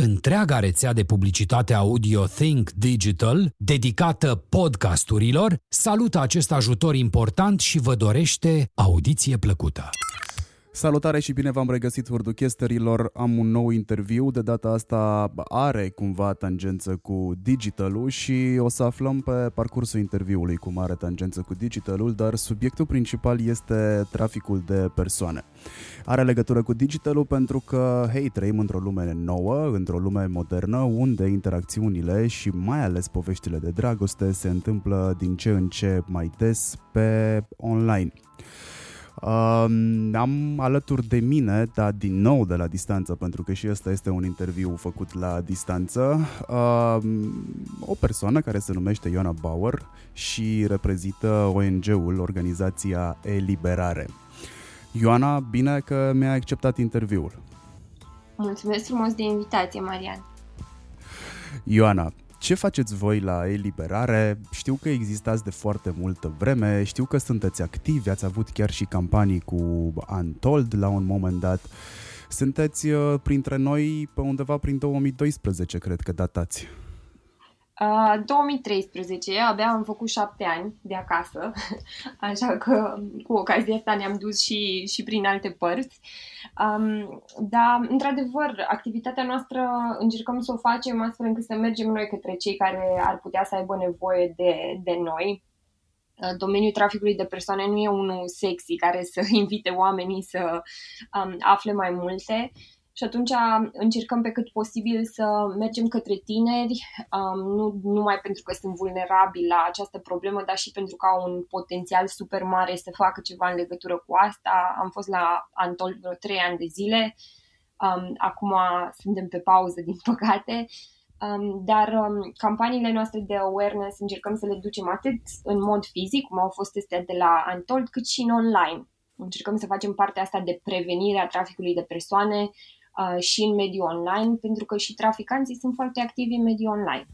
Întreaga rețea de publicitate audio Think Digital, dedicată podcasturilor, salută acest ajutor important și vă dorește audiție plăcută. Salutare și bine v-am regăsit, Wordchesterilor. Am un nou interviu, de data asta are cumva tangență cu digitalul și o să aflăm pe parcursul interviului cum are tangență cu digitalul, dar subiectul principal este traficul de persoane. Are legătură cu digitalul pentru că, hei, trăim într-o lume nouă, într-o lume modernă, unde interacțiunile și mai ales poveștile de dragoste se întâmplă din ce în ce mai des pe online. Uh, am alături de mine, dar din nou de la distanță, pentru că și ăsta este un interviu făcut la distanță, uh, o persoană care se numește Ioana Bauer și reprezintă ONG-ul, organizația Eliberare. Ioana, bine că mi-a acceptat interviul. Mulțumesc frumos de invitație, Marian. Ioana, ce faceți voi la Eliberare? Știu că existați de foarte multă vreme, știu că sunteți activi, ați avut chiar și campanii cu Untold la un moment dat. Sunteți uh, printre noi pe undeva prin 2012, cred că datați. 2013, abia am făcut șapte ani de acasă, așa că cu ocazia asta ne-am dus și, și prin alte părți. Um, dar, într-adevăr, activitatea noastră încercăm să o facem astfel încât să mergem noi către cei care ar putea să aibă nevoie de, de noi. Domeniul traficului de persoane nu e unul sexy care să invite oamenii să um, afle mai multe, și atunci încercăm pe cât posibil să mergem către tineri, um, nu numai pentru că sunt vulnerabili la această problemă, dar și pentru că au un potențial super mare să facă ceva în legătură cu asta. Am fost la Antol vreo trei ani de zile, um, acum suntem pe pauză, din păcate. Um, dar um, campaniile noastre de awareness încercăm să le ducem atât în mod fizic, cum au fost astea de la Antold, cât și în online. Încercăm să facem partea asta de prevenire a traficului de persoane, uh, și în mediul online, pentru că și traficanții sunt foarte activi în mediul online.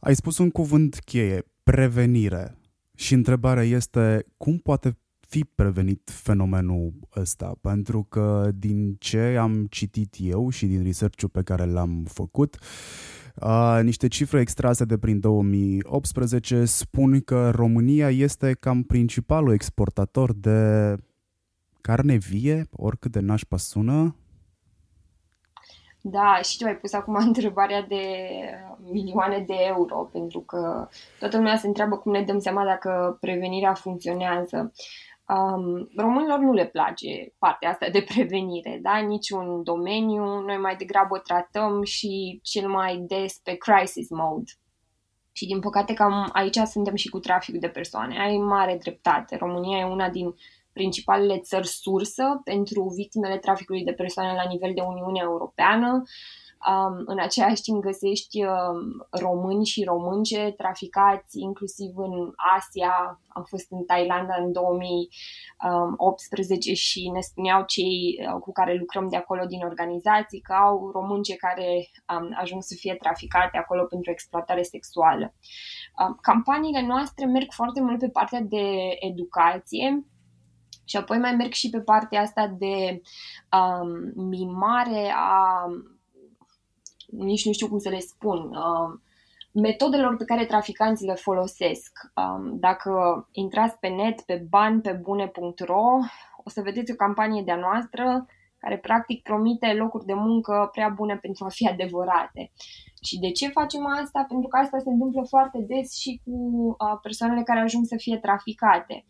Ai spus un cuvânt cheie, prevenire. Și întrebarea este cum poate fi prevenit fenomenul ăsta? Pentru că din ce am citit eu și din research-ul pe care l-am făcut, uh, niște cifre extrase de prin 2018 spun că România este cam principalul exportator de carne vie, oricât de nașpa sună, da, și tu ai pus acum întrebarea de milioane de euro, pentru că toată lumea se întreabă cum ne dăm seama dacă prevenirea funcționează. Um, românilor nu le place partea asta de prevenire, da? Niciun domeniu, noi mai degrabă tratăm și cel mai des pe crisis mode. Și din păcate cam aici suntem și cu traficul de persoane. Ai mare dreptate. România e una din principalele țări sursă pentru victimele traficului de persoane la nivel de Uniune Europeană. Um, în același timp găsești um, români și românce traficați inclusiv în Asia. Am fost în Thailanda în 2018 și ne spuneau cei uh, cu care lucrăm de acolo din organizații că au românce care um, ajung să fie traficate acolo pentru exploatare sexuală. Um, campaniile noastre merg foarte mult pe partea de educație și apoi mai merg și pe partea asta de um, mimare a, nici nu știu cum să le spun, um, metodelor pe care traficanții le folosesc. Um, dacă intrați pe net, pe banpebune.ro, o să vedeți o campanie de-a noastră care practic promite locuri de muncă prea bune pentru a fi adevărate. Și de ce facem asta? Pentru că asta se întâmplă foarte des și cu uh, persoanele care ajung să fie traficate.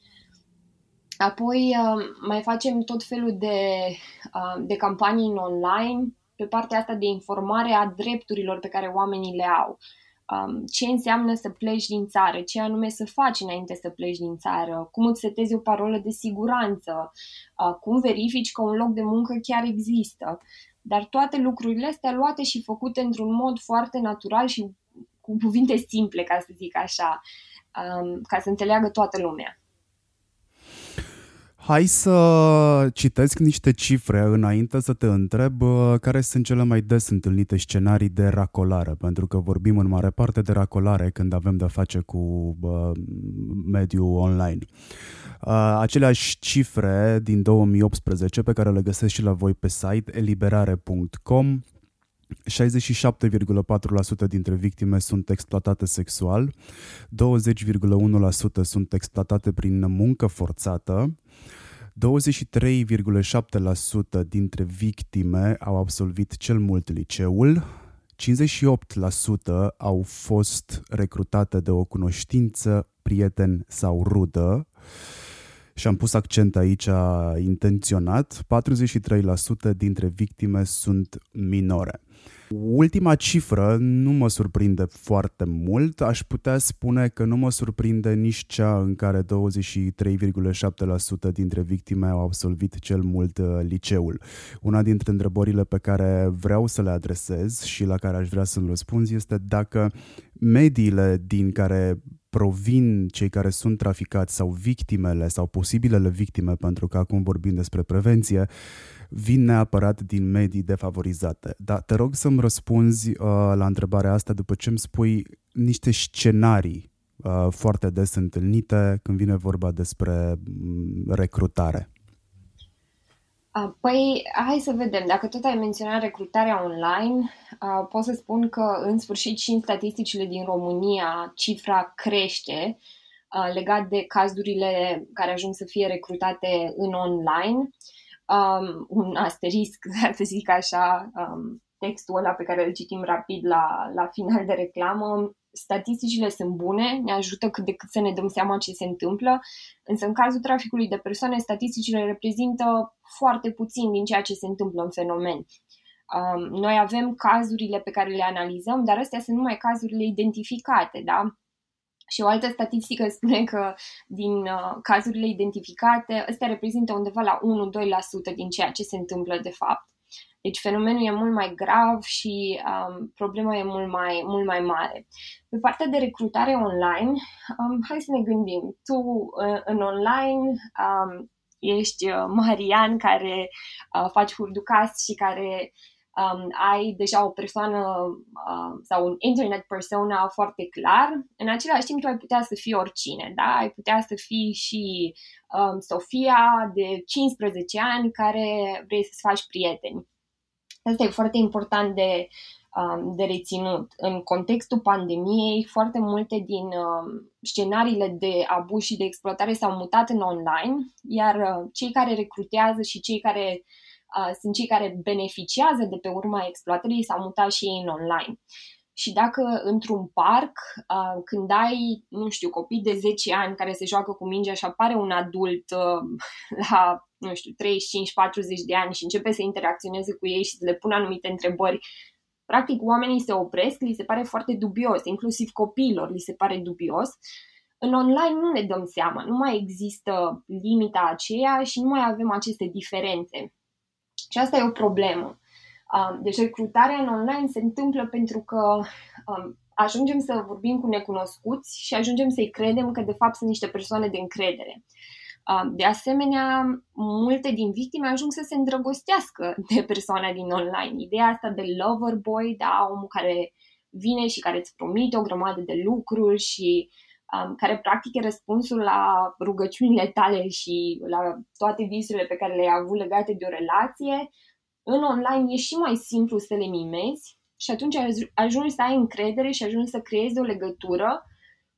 Apoi uh, mai facem tot felul de, uh, de campanii în online pe partea asta de informare a drepturilor pe care oamenii le au. Um, ce înseamnă să pleci din țară, ce anume să faci înainte să pleci din țară, cum îți setezi o parolă de siguranță, uh, cum verifici că un loc de muncă chiar există. Dar toate lucrurile astea luate și făcute într-un mod foarte natural și cu cuvinte simple, ca să zic așa, um, ca să înțeleagă toată lumea. Hai să citesc niște cifre înainte să te întreb uh, care sunt cele mai des întâlnite scenarii de racolare, pentru că vorbim în mare parte de racolare când avem de-a face cu uh, mediul online. Uh, aceleași cifre din 2018 pe care le găsesc și la voi pe site eliberare.com 67,4% dintre victime sunt exploatate sexual, 20,1% sunt exploatate prin muncă forțată, 23,7% dintre victime au absolvit cel mult liceul, 58% au fost recrutate de o cunoștință, prieten sau rudă, și am pus accent aici intenționat, 43% dintre victime sunt minore. Ultima cifră nu mă surprinde foarte mult, aș putea spune că nu mă surprinde nici cea în care 23,7% dintre victime au absolvit cel mult uh, liceul. Una dintre întrebările pe care vreau să le adresez și la care aș vrea să-mi răspunzi este dacă mediile din care provin cei care sunt traficați sau victimele sau posibilele victime, pentru că acum vorbim despre prevenție, vin neapărat din medii defavorizate. Dar te rog să-mi răspunzi uh, la întrebarea asta după ce îmi spui niște scenarii uh, foarte des întâlnite când vine vorba despre mm, recrutare. Păi, hai să vedem. Dacă tot ai menționat recrutarea online, pot să spun că, în sfârșit, și în statisticile din România, cifra crește legat de cazurile care ajung să fie recrutate în online. Um, un asterisc, să zic așa, um, textul ăla pe care îl citim rapid la, la final de reclamă, statisticile sunt bune, ne ajută cât de cât să ne dăm seama ce se întâmplă, însă în cazul traficului de persoane, statisticile reprezintă foarte puțin din ceea ce se întâmplă în fenomen. Um, noi avem cazurile pe care le analizăm, dar astea sunt numai cazurile identificate, da? Și o altă statistică spune că din uh, cazurile identificate, astea reprezintă undeva la 1-2% din ceea ce se întâmplă de fapt. Deci fenomenul e mult mai grav și um, problema e mult mai, mult mai mare. Pe partea de recrutare online, um, hai să ne gândim. Tu uh, în online um, ești uh, Marian care uh, faci hurducas și care um, ai deja o persoană uh, sau un internet persona foarte clar, în același timp tu ai putea să fii oricine, da? Ai putea să fii și um, Sofia de 15 ani care vrei să-ți faci prieteni. Asta e foarte important de, um, de reținut. În contextul pandemiei, foarte multe din um, scenariile de abuz și de exploatare s-au mutat în online, iar uh, cei care recrutează și cei care uh, sunt cei care beneficiază de pe urma exploatării s-au mutat și ei în online. Și dacă într-un parc, uh, când ai, nu știu, copii de 10 ani care se joacă cu mingea și apare un adult la nu știu, 35-40 de ani și începe să interacționeze cu ei și să le pună anumite întrebări, practic oamenii se opresc, li se pare foarte dubios, inclusiv copiilor li se pare dubios. În online nu ne dăm seama, nu mai există limita aceea și nu mai avem aceste diferențe. Și asta e o problemă. Deci recrutarea în online se întâmplă pentru că ajungem să vorbim cu necunoscuți și ajungem să-i credem că de fapt sunt niște persoane de încredere. De asemenea, multe din victime ajung să se îndrăgostească de persoana din online. Ideea asta de lover boy, da, omul care vine și care îți promite o grămadă de lucruri și um, care practic e răspunsul la rugăciunile tale și la toate visurile pe care le-ai avut legate de o relație, în online e și mai simplu să le mimezi și atunci ajungi să ai încredere și ajungi să creezi o legătură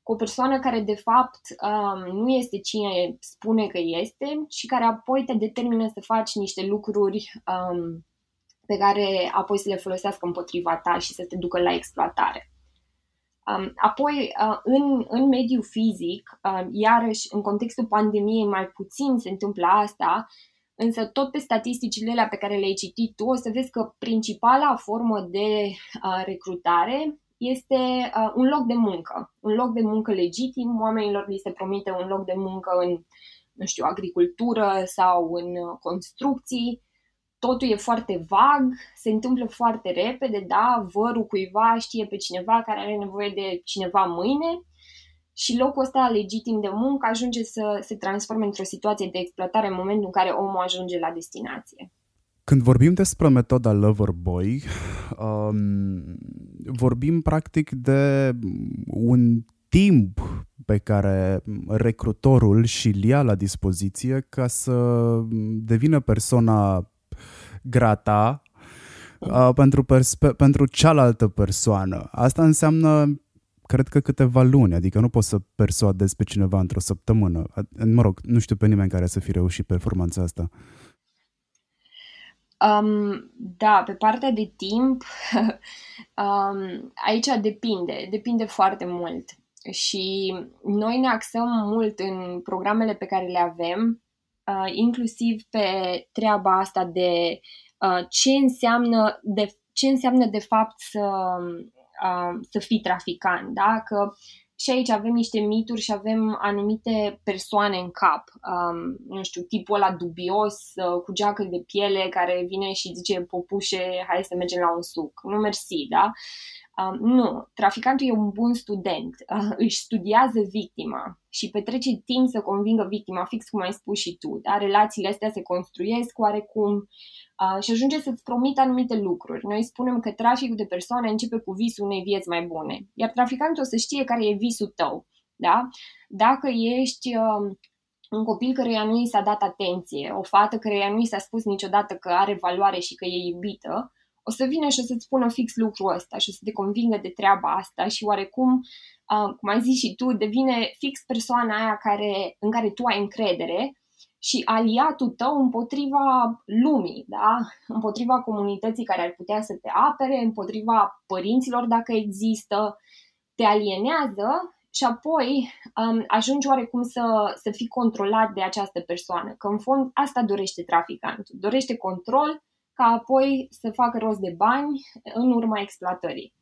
cu o persoană care de fapt um, nu este cine spune că este și care apoi te determină să faci niște lucruri um, pe care apoi să le folosească împotriva ta și să te ducă la exploatare. Um, apoi, uh, în, în mediul fizic, uh, iarăși, în contextul pandemiei, mai puțin se întâmplă asta, însă tot pe statisticile alea pe care le-ai citit tu, o să vezi că principala formă de uh, recrutare este uh, un loc de muncă, un loc de muncă legitim, oamenilor li se promite un loc de muncă în, nu știu, agricultură sau în uh, construcții, totul e foarte vag, se întâmplă foarte repede, da, vărul cuiva știe pe cineva care are nevoie de cineva mâine și locul ăsta legitim de muncă ajunge să se transforme într-o situație de exploatare în momentul în care omul ajunge la destinație. Când vorbim despre metoda Loverboy, um, vorbim practic de un timp pe care recrutorul și-l ia la dispoziție ca să devină persoana grata uh, pentru, perspe- pentru cealaltă persoană. Asta înseamnă, cred că câteva luni, adică nu poți să persuadezi pe cineva într-o săptămână. Mă rog, nu știu pe nimeni care să fi reușit performanța asta. Um, da, pe partea de timp, um, aici depinde, depinde foarte mult. Și noi ne axăm mult în programele pe care le avem, uh, inclusiv pe treaba asta de uh, ce înseamnă de, ce înseamnă de fapt să, uh, să fii traficant, da? Că și aici avem niște mituri și avem anumite persoane în cap. Um, nu știu, tipul ăla dubios, uh, cu geacă de piele, care vine și zice, popușe, hai să mergem la un suc. Nu mersi, da? Um, nu, traficantul e un bun student, uh, își studiază victima și petrece timp să convingă victima, fix cum ai spus și tu. Da? Relațiile astea se construiesc oarecum uh, și ajunge să-ți promită anumite lucruri. Noi spunem că traficul de persoane începe cu visul unei vieți mai bune, iar traficantul o să știe care e visul tău. Da? Dacă ești uh, un copil căruia nu i s-a dat atenție, o fată căruia nu i s-a spus niciodată că are valoare și că e iubită, o să vină și o să-ți spună fix lucrul ăsta și o să te convingă de treaba asta și oarecum, uh, cum ai zis și tu, devine fix persoana aia care, în care tu ai încredere și aliatul tău împotriva lumii, da? împotriva comunității care ar putea să te apere, împotriva părinților dacă există, te alienează și apoi um, ajungi oarecum să, să fii controlat de această persoană. Că în fond asta dorește traficantul. Dorește control ca apoi să facă rost de bani în urma exploatării.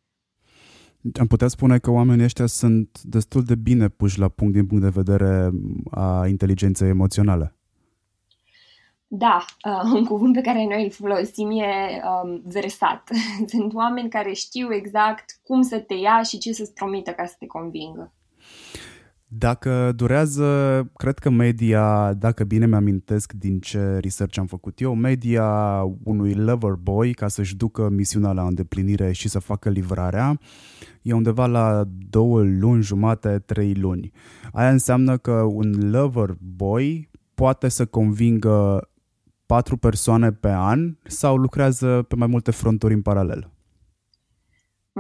Am putea spune că oamenii ăștia sunt destul de bine puși la punct din punct de vedere a inteligenței emoționale. Da, uh, un cuvânt pe care noi îl folosim e um, versat. Sunt oameni care știu exact cum să te ia și ce să-ți promită ca să te convingă. Dacă durează, cred că media, dacă bine mi-amintesc din ce research am făcut eu, media unui lover boy ca să-și ducă misiunea la îndeplinire și să facă livrarea e undeva la două luni, jumate, trei luni. Aia înseamnă că un lover boy poate să convingă patru persoane pe an sau lucrează pe mai multe fronturi în paralel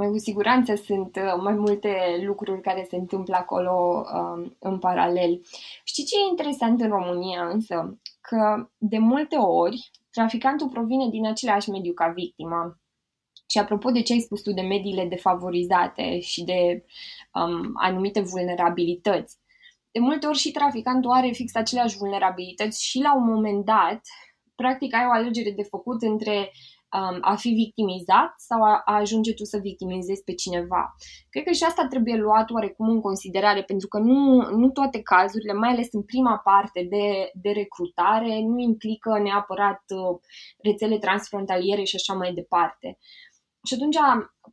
mai cu siguranță sunt uh, mai multe lucruri care se întâmplă acolo um, în paralel. Știi ce e interesant în România însă? Că de multe ori traficantul provine din același mediu ca victima. Și apropo de ce ai spus tu de mediile defavorizate și de um, anumite vulnerabilități, de multe ori și traficantul are fix aceleași vulnerabilități și la un moment dat, practic ai o alegere de făcut între um, a fi victimizat sau a, a ajunge tu să victimizezi pe cineva. Cred că și asta trebuie luat oarecum în considerare, pentru că nu, nu toate cazurile, mai ales în prima parte de, de recrutare, nu implică neapărat uh, rețele transfrontaliere și așa mai departe. Și atunci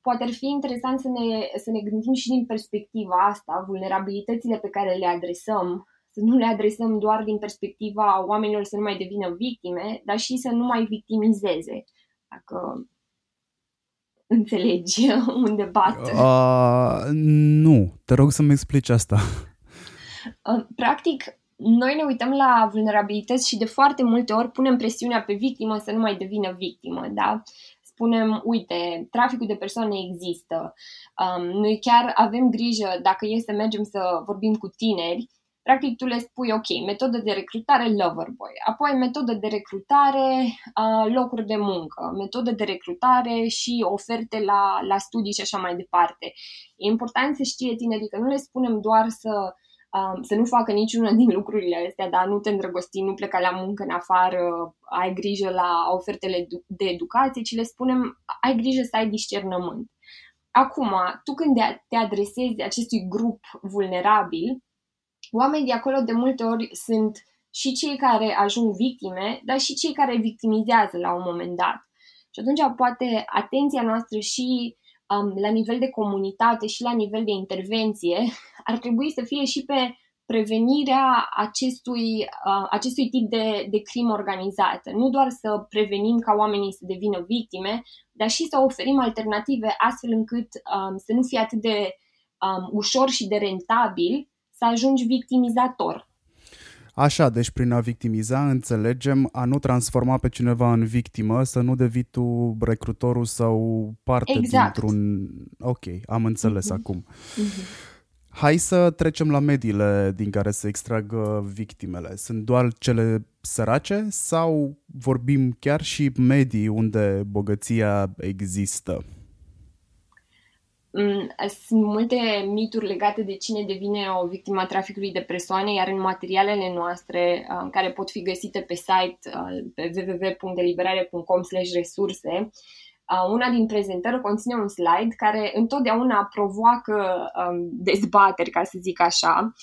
poate ar fi interesant să ne, să ne gândim și din perspectiva asta, vulnerabilitățile pe care le adresăm, să nu le adresăm doar din perspectiva oamenilor să nu mai devină victime, dar și să nu mai victimizeze dacă înțelegi unde bat. Uh, nu, te rog să-mi explici asta. Practic, noi ne uităm la vulnerabilități și de foarte multe ori punem presiunea pe victimă să nu mai devină victimă, da? Spunem, uite, traficul de persoane există, um, noi chiar avem grijă dacă e să mergem să vorbim cu tineri, Practic, tu le spui, ok, metodă de recrutare Loverboy, apoi metodă de recrutare uh, locuri de muncă, metodă de recrutare și oferte la, la studii și așa mai departe. E important să știe tinerii că nu le spunem doar să, uh, să nu facă niciuna din lucrurile astea, dar nu te îndrăgosti, nu pleca la muncă în afară, ai grijă la ofertele de educație, ci le spunem, ai grijă să ai discernământ. Acum, tu când te adresezi acestui grup vulnerabil, oamenii de acolo de multe ori sunt și cei care ajung victime, dar și cei care victimizează la un moment dat. Și atunci poate atenția noastră și um, la nivel de comunitate și la nivel de intervenție ar trebui să fie și pe prevenirea acestui, uh, acestui tip de, de crimă organizată. Nu doar să prevenim ca oamenii să devină victime, dar și să oferim alternative astfel încât um, să nu fie atât de um, ușor și de rentabil să ajungi victimizator. Așa, deci prin a victimiza înțelegem a nu transforma pe cineva în victimă, să nu devii tu recrutorul sau parte exact. dintr-un... Ok, am înțeles uh-huh. acum. Uh-huh. Hai să trecem la mediile din care se extragă victimele. Sunt doar cele sărace sau vorbim chiar și medii unde bogăția există? Mm, sunt multe mituri legate de cine devine o victima traficului de persoane, iar în materialele noastre, uh, care pot fi găsite pe site uh, pe www.deliberare.com resurse, uh, una din prezentări conține un slide care întotdeauna provoacă um, dezbateri, ca să zic așa,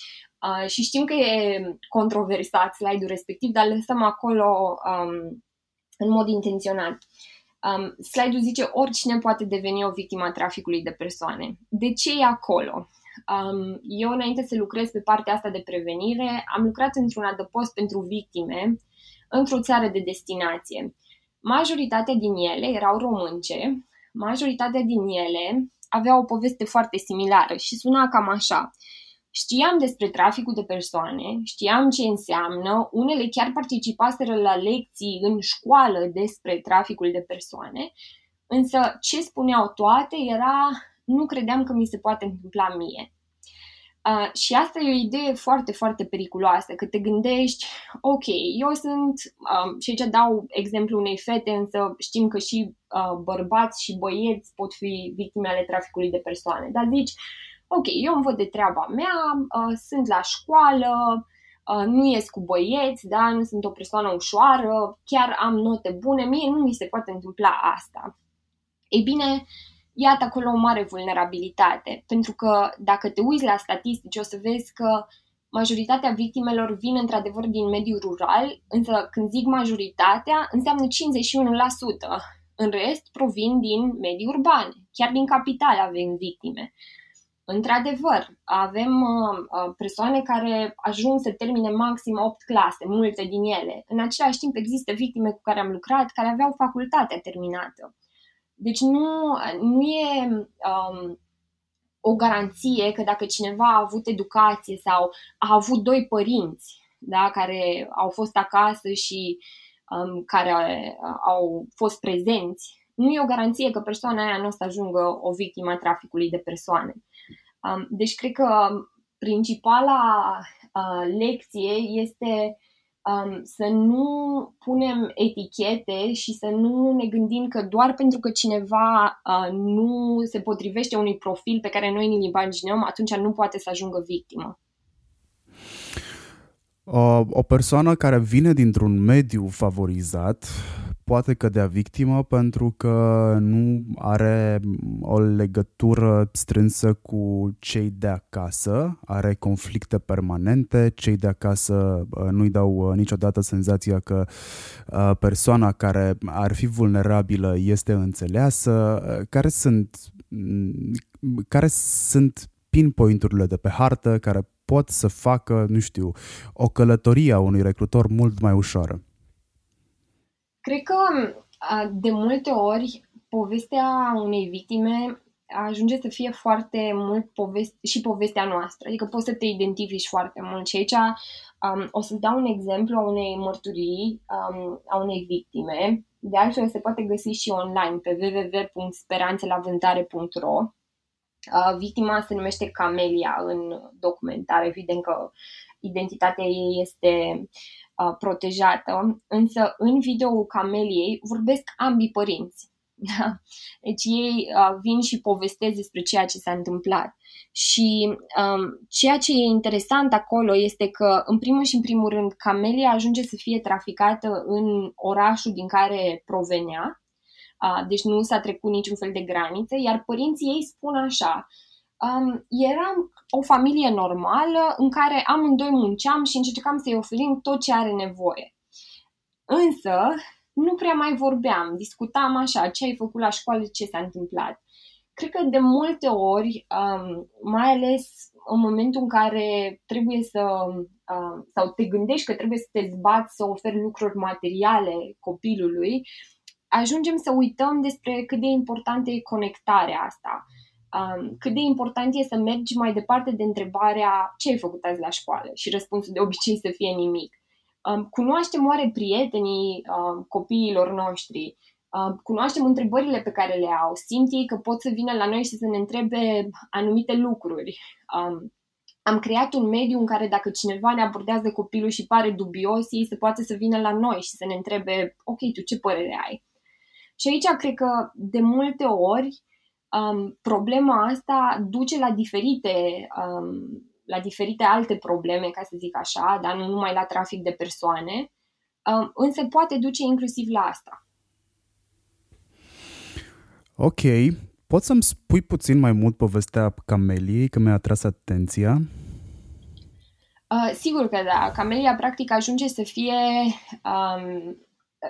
și știm că e controversat slide-ul respectiv, dar lăsăm acolo um, în mod intenționat. Um, slide-ul zice oricine poate deveni o victima traficului de persoane. De ce e acolo? Um, eu, înainte să lucrez pe partea asta de prevenire, am lucrat într-un adăpost pentru victime într-o țară de destinație. Majoritatea din ele erau românce, majoritatea din ele aveau o poveste foarte similară și suna cam așa. Știam despre traficul de persoane, știam ce înseamnă, unele chiar participaseră la lecții în școală despre traficul de persoane, însă ce spuneau toate era nu credeam că mi se poate întâmpla mie. Uh, și asta e o idee foarte, foarte periculoasă, că te gândești, ok, eu sunt, uh, și aici dau exemplu unei fete, însă știm că și uh, bărbați și băieți pot fi victime ale traficului de persoane, dar zici, ok, eu îmi văd de treaba mea, uh, sunt la școală, uh, nu ies cu băieți, da, nu sunt o persoană ușoară, chiar am note bune, mie nu mi se poate întâmpla asta. Ei bine, iată acolo o mare vulnerabilitate, pentru că dacă te uiți la statistici o să vezi că majoritatea victimelor vin într-adevăr din mediul rural, însă când zic majoritatea, înseamnă 51%. În rest, provin din medii urbane. Chiar din capitale avem victime. Într-adevăr, avem uh, uh, persoane care ajung să termine maxim 8 clase, multe din ele. În același timp există victime cu care am lucrat care aveau facultatea terminată. Deci nu, nu e um, o garanție că dacă cineva a avut educație sau a avut doi părinți da, care au fost acasă și um, care uh, au fost prezenți, nu e o garanție că persoana aia nu o să ajungă o victimă a traficului de persoane. Um, deci cred că principala uh, lecție este um, să nu punem etichete și să nu ne gândim că doar pentru că cineva uh, nu se potrivește unui profil pe care noi ne-l imaginăm, atunci nu poate să ajungă victimă. O, o persoană care vine dintr-un mediu favorizat poate cădea victimă pentru că nu are o legătură strânsă cu cei de acasă, are conflicte permanente, cei de acasă uh, nu-i dau uh, niciodată senzația că uh, persoana care ar fi vulnerabilă este înțeleasă, care sunt mm, care sunt pinpoint-urile de pe hartă care pot să facă, nu știu, o călătorie a unui recrutor mult mai ușoară. Cred că de multe ori povestea unei victime ajunge să fie foarte mult poveste, și povestea noastră, adică poți să te identifici foarte mult. Și aici um, o să dau un exemplu a unei mărturii um, a unei victime. De altfel se poate găsi și online pe www.speranțelavânzare.ro uh, Victima se numește Camelia în documentar, evident că identitatea ei este uh, protejată, însă în video Cameliei vorbesc ambii părinți. Da? Deci ei uh, vin și povestesc despre ceea ce s-a întâmplat. Și um, ceea ce e interesant acolo este că, în primul și în primul rând, Camelia ajunge să fie traficată în orașul din care provenea, uh, deci nu s-a trecut niciun fel de graniță, iar părinții ei spun așa, um, eram o familie normală în care amândoi munceam și încercam să-i oferim tot ce are nevoie. Însă, nu prea mai vorbeam, discutam așa, ce ai făcut la școală, ce s-a întâmplat. Cred că de multe ori, um, mai ales în momentul în care trebuie să, um, sau te gândești că trebuie să te zbați să oferi lucruri materiale copilului, ajungem să uităm despre cât de importantă e conectarea asta. Um, cât de important e să mergi mai departe de întrebarea ce ai făcut azi la școală și răspunsul de obicei să fie nimic. Um, cunoaștem oare prietenii um, copiilor noștri? Um, cunoaștem întrebările pe care le au? Simt ei că pot să vină la noi și să ne întrebe anumite lucruri? Um, am creat un mediu în care dacă cineva ne abordează copilul și pare dubios, ei se poate să vină la noi și să ne întrebe, ok, tu ce părere ai? Și aici cred că de multe ori um, problema asta duce la diferite, um, la diferite alte probleme, ca să zic așa, dar nu numai la trafic de persoane, um, însă poate duce inclusiv la asta. Ok, poți să-mi spui puțin mai mult povestea Cameliei, că mi-a atras atenția? Uh, sigur că da. Camelia practic ajunge să fie um,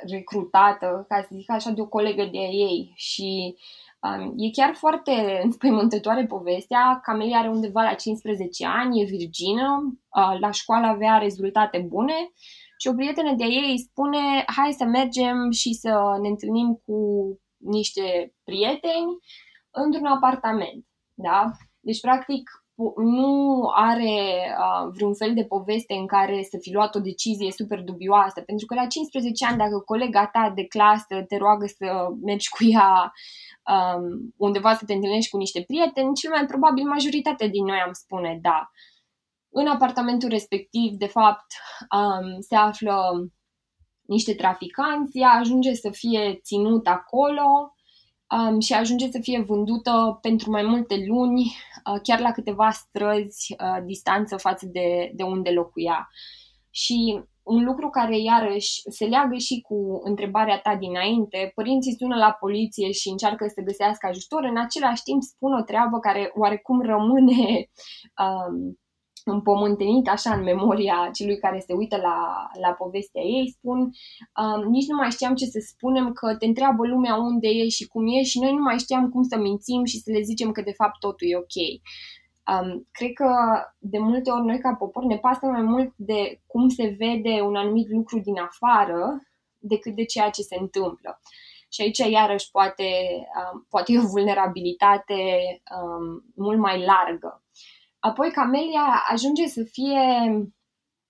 recrutată, ca să zic așa, de o colegă de ei și um, e chiar foarte înspăimântătoare povestea. Camelia are undeva la 15 ani, e virgină, uh, la școală avea rezultate bune și o prietenă de ei îi spune hai să mergem și să ne întâlnim cu niște prieteni într-un apartament. Da? Deci, practic, nu are uh, vreun fel de poveste în care să fi luat o decizie super dubioasă, pentru că la 15 ani, dacă colega ta de clasă te roagă să mergi cu ea um, undeva să te întâlnești cu niște prieteni, cel mai probabil majoritatea din noi am spune da. În apartamentul respectiv, de fapt, um, se află niște traficanți, ea ajunge să fie ținut acolo, um, și ajunge să fie vândută pentru mai multe luni, uh, chiar la câteva străzi uh, distanță față de, de unde locuia. Și un lucru care iarăși se leagă și cu întrebarea ta dinainte, părinții sună la poliție și încearcă să găsească ajutor, în același timp spun o treabă care oarecum rămâne um, împământenit așa în memoria celui care se uită la, la povestea ei, spun um, nici nu mai știam ce să spunem, că te întreabă lumea unde e și cum e și noi nu mai știam cum să mințim și să le zicem că de fapt totul e ok. Um, cred că de multe ori noi ca popor ne pasă mai mult de cum se vede un anumit lucru din afară decât de ceea ce se întâmplă. Și aici iarăși poate, um, poate e o vulnerabilitate um, mult mai largă. Apoi Camelia ajunge să fie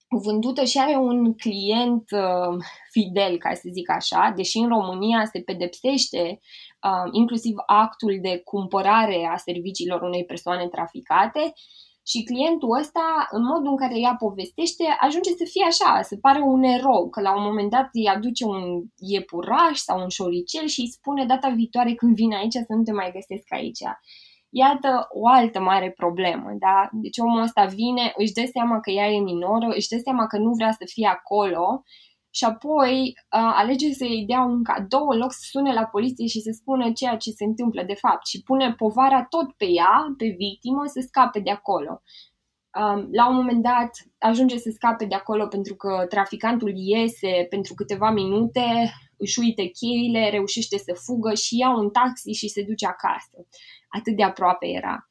vândută și are un client uh, fidel, ca să zic așa, deși în România se pedepsește uh, inclusiv actul de cumpărare a serviciilor unei persoane traficate și clientul ăsta, în modul în care ea povestește, ajunge să fie așa, să pare un erou, că la un moment dat îi aduce un iepuraș sau un șoricel și îi spune data viitoare când vine aici să nu te mai găsesc aici. Iată o altă mare problemă, da? Deci omul ăsta vine, își dă seama că ea e minoră, își dă seama că nu vrea să fie acolo și apoi uh, alege să-i dea un cadou în loc să sune la poliție și să spună ceea ce se întâmplă de fapt și pune povara tot pe ea, pe victimă, să scape de acolo. Um, la un moment dat ajunge să scape de acolo pentru că traficantul iese pentru câteva minute, își uite cheile, reușește să fugă și ia un taxi și se duce acasă. Atât de aproape era.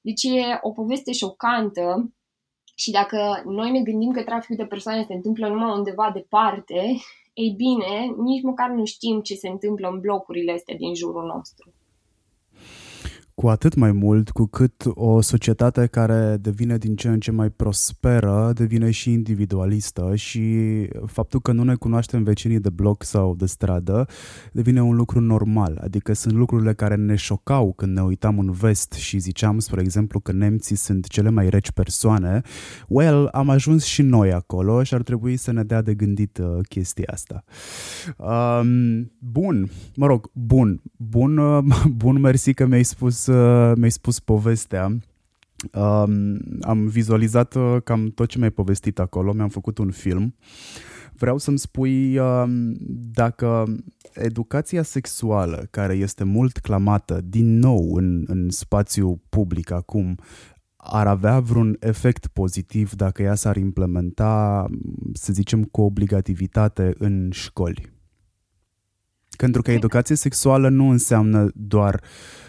Deci e o poveste șocantă și dacă noi ne gândim că traficul de persoane se întâmplă numai undeva departe, ei bine, nici măcar nu știm ce se întâmplă în blocurile astea din jurul nostru. Cu atât mai mult cu cât o societate care devine din ce în ce mai prosperă devine și individualistă și faptul că nu ne cunoaștem vecinii de bloc sau de stradă devine un lucru normal. Adică sunt lucrurile care ne șocau când ne uitam în vest și ziceam, spre exemplu, că nemții sunt cele mai reci persoane. Well, am ajuns și noi acolo și ar trebui să ne dea de gândit uh, chestia asta. Um, bun, mă rog, bun, bun, uh, bun, mersi că mi-ai spus mi-ai spus povestea, um, am vizualizat uh, cam tot ce mi-ai povestit acolo, mi-am făcut un film. Vreau să-mi spui um, dacă educația sexuală, care este mult clamată din nou în, în spațiu public acum, ar avea vreun efect pozitiv dacă ea s-ar implementa, să zicem, cu obligativitate în școli? Pentru că educație sexuală nu înseamnă doar uh,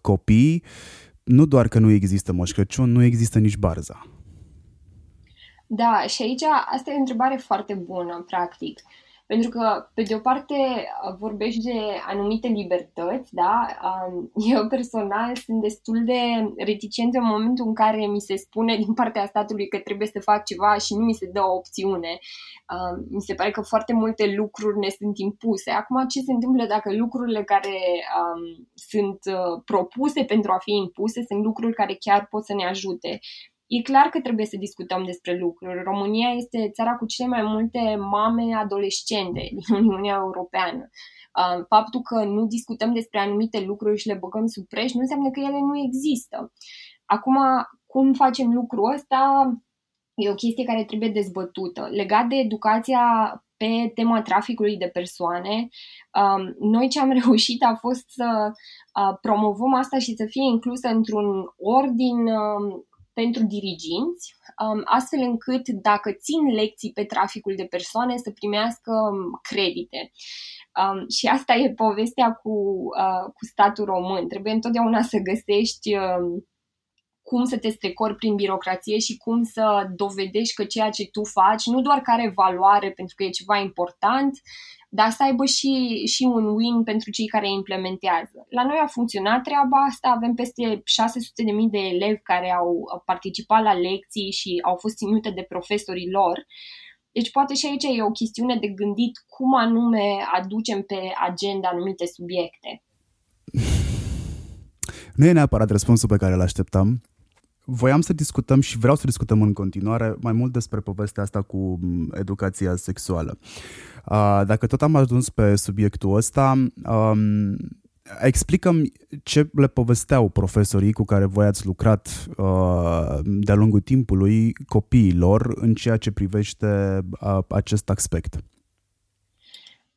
copii, nu doar că nu există Moș Crăciun, nu există nici barza. Da, și aici asta e o întrebare foarte bună, practic. Pentru că, pe de o parte, vorbești de anumite libertăți, da? Eu personal sunt destul de reticent în momentul în care mi se spune din partea statului că trebuie să fac ceva și nu mi se dă o opțiune. Mi se pare că foarte multe lucruri ne sunt impuse. Acum, ce se întâmplă dacă lucrurile care um, sunt uh, propuse pentru a fi impuse sunt lucruri care chiar pot să ne ajute? E clar că trebuie să discutăm despre lucruri. România este țara cu cele mai multe mame adolescente din Uniunea Europeană. Uh, faptul că nu discutăm despre anumite lucruri și le băgăm sub preș nu înseamnă că ele nu există. Acum, cum facem lucrul ăsta e o chestie care trebuie dezbătută. Legat de educația pe tema traficului de persoane, um, noi ce am reușit a fost să uh, promovăm asta și să fie inclusă într-un ordin um, pentru diriginți, um, astfel încât dacă țin lecții pe traficul de persoane să primească um, credite. Um, și asta e povestea cu, uh, cu statul român. Trebuie întotdeauna să găsești cum să te strecori prin birocrație și cum să dovedești că ceea ce tu faci nu doar că are valoare pentru că e ceva important, dar să aibă și, și un win pentru cei care implementează. La noi a funcționat treaba asta, avem peste 600.000 de elevi care au participat la lecții și au fost ținute de profesorii lor. Deci poate și aici e o chestiune de gândit cum anume aducem pe agenda anumite subiecte. Nu e neapărat răspunsul pe care îl așteptam, voiam să discutăm și vreau să discutăm în continuare mai mult despre povestea asta cu educația sexuală. Dacă tot am ajuns pe subiectul ăsta, um, explicăm ce le povesteau profesorii cu care voi ați lucrat uh, de-a lungul timpului copiilor în ceea ce privește uh, acest aspect.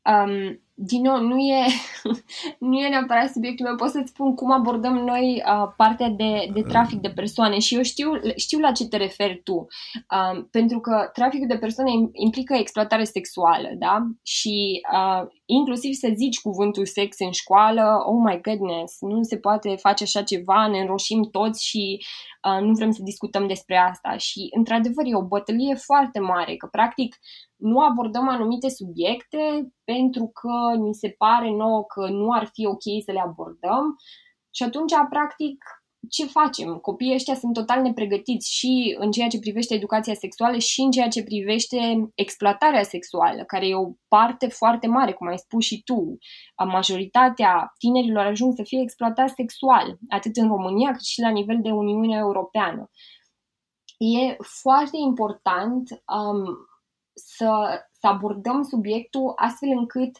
Um, din nou, nu e, nu e neapărat subiectul meu, pot să-ți spun cum abordăm noi uh, partea de, de trafic de persoane și eu știu, știu la ce te referi tu, uh, pentru că traficul de persoane implică exploatare sexuală, da? Și uh, inclusiv să zici cuvântul sex în școală, oh my goodness, nu se poate face așa ceva, ne înroșim toți și uh, nu vrem să discutăm despre asta. Și, într-adevăr, e o bătălie foarte mare, că, practic, nu abordăm anumite subiecte pentru că ni se pare nouă că nu ar fi ok să le abordăm și atunci, practic, ce facem? Copiii ăștia sunt total nepregătiți și în ceea ce privește educația sexuală și în ceea ce privește exploatarea sexuală, care e o parte foarte mare, cum ai spus și tu. Majoritatea tinerilor ajung să fie exploatați sexual, atât în România cât și la nivel de Uniunea Europeană. E foarte important um, să, să abordăm subiectul astfel încât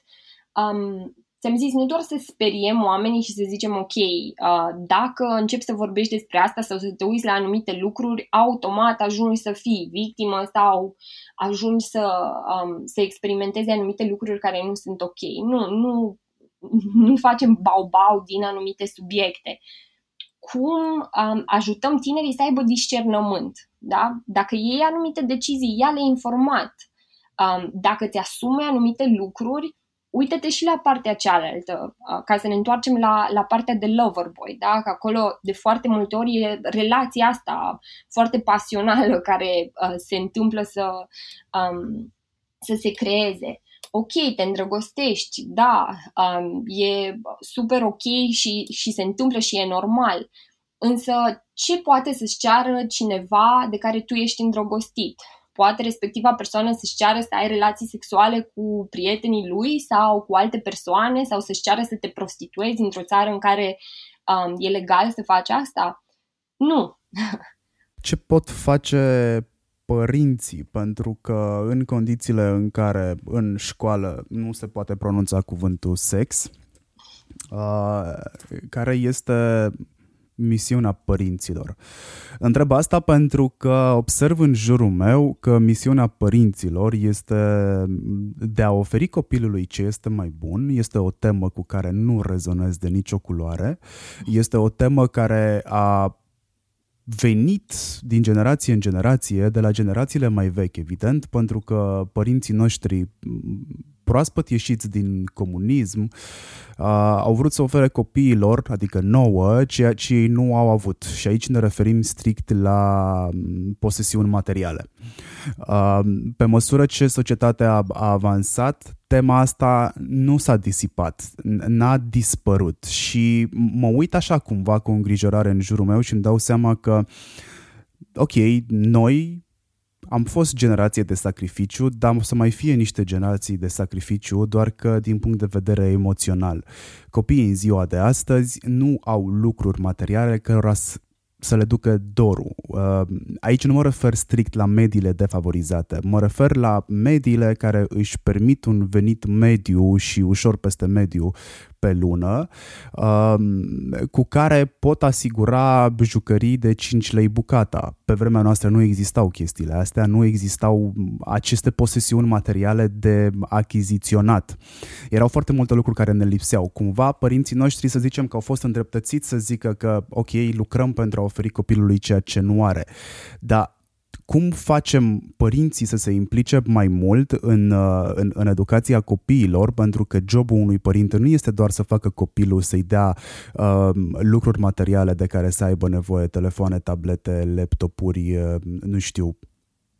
um, ți-am zis, nu doar să speriem oamenii și să zicem, ok, uh, dacă începi să vorbești despre asta sau să te uiți la anumite lucruri, automat ajungi să fii victimă sau ajungi să, um, să experimentezi anumite lucruri care nu sunt ok. Nu, nu, nu facem bau-bau din anumite subiecte. Cum um, ajutăm tinerii să aibă discernământ? Da? Dacă iei anumite decizii, ia-le informat. Um, dacă ți asume anumite lucruri, uite-te și la partea cealaltă, ca să ne întoarcem la, la partea de lover boy, da? că acolo de foarte multe ori e relația asta foarte pasională care uh, se întâmplă să, um, să se creeze. Ok, te îndrăgostești, da, um, e super ok și, și se întâmplă și e normal, însă ce poate să-ți ceară cineva de care tu ești îndrăgostit? Poate respectiva persoană să-și ceară să ai relații sexuale cu prietenii lui sau cu alte persoane sau să-și ceară să te prostituezi într-o țară în care um, e legal să faci asta? Nu. Ce pot face părinții, pentru că în condițiile în care în școală nu se poate pronunța cuvântul sex, uh, care este misiunea părinților. Întreb asta pentru că observ în jurul meu că misiunea părinților este de a oferi copilului ce este mai bun, este o temă cu care nu rezonez de nicio culoare, este o temă care a venit din generație în generație, de la generațiile mai vechi, evident, pentru că părinții noștri proaspăt ieșiți din comunism uh, au vrut să ofere copiilor, adică nouă, ceea ce ei nu au avut. Și aici ne referim strict la posesiuni materiale. Uh, pe măsură ce societatea a avansat, tema asta nu s-a disipat, n-a dispărut și mă uit așa cumva cu îngrijorare în jurul meu și îmi dau seama că ok, noi am fost generație de sacrificiu, dar o să mai fie niște generații de sacrificiu, doar că din punct de vedere emoțional. Copiii în ziua de astăzi nu au lucruri materiale cărora să le ducă dorul. Uh, aici nu mă refer strict la mediile defavorizate, mă refer la mediile care își permit un venit mediu și ușor peste mediu pe lună, um, cu care pot asigura jucării de 5 lei bucata. Pe vremea noastră nu existau chestiile astea, nu existau aceste posesiuni materiale de achiziționat. Erau foarte multe lucruri care ne lipseau. Cumva părinții noștri să zicem că au fost îndreptățiți să zică că ok, lucrăm pentru a oferi copilului ceea ce nu are. Dar cum facem părinții să se implice mai mult în, uh, în, în educația copiilor, pentru că jobul unui părinte nu este doar să facă copilul să-i dea uh, lucruri materiale de care să aibă nevoie, telefoane, tablete, laptopuri, uh, nu știu,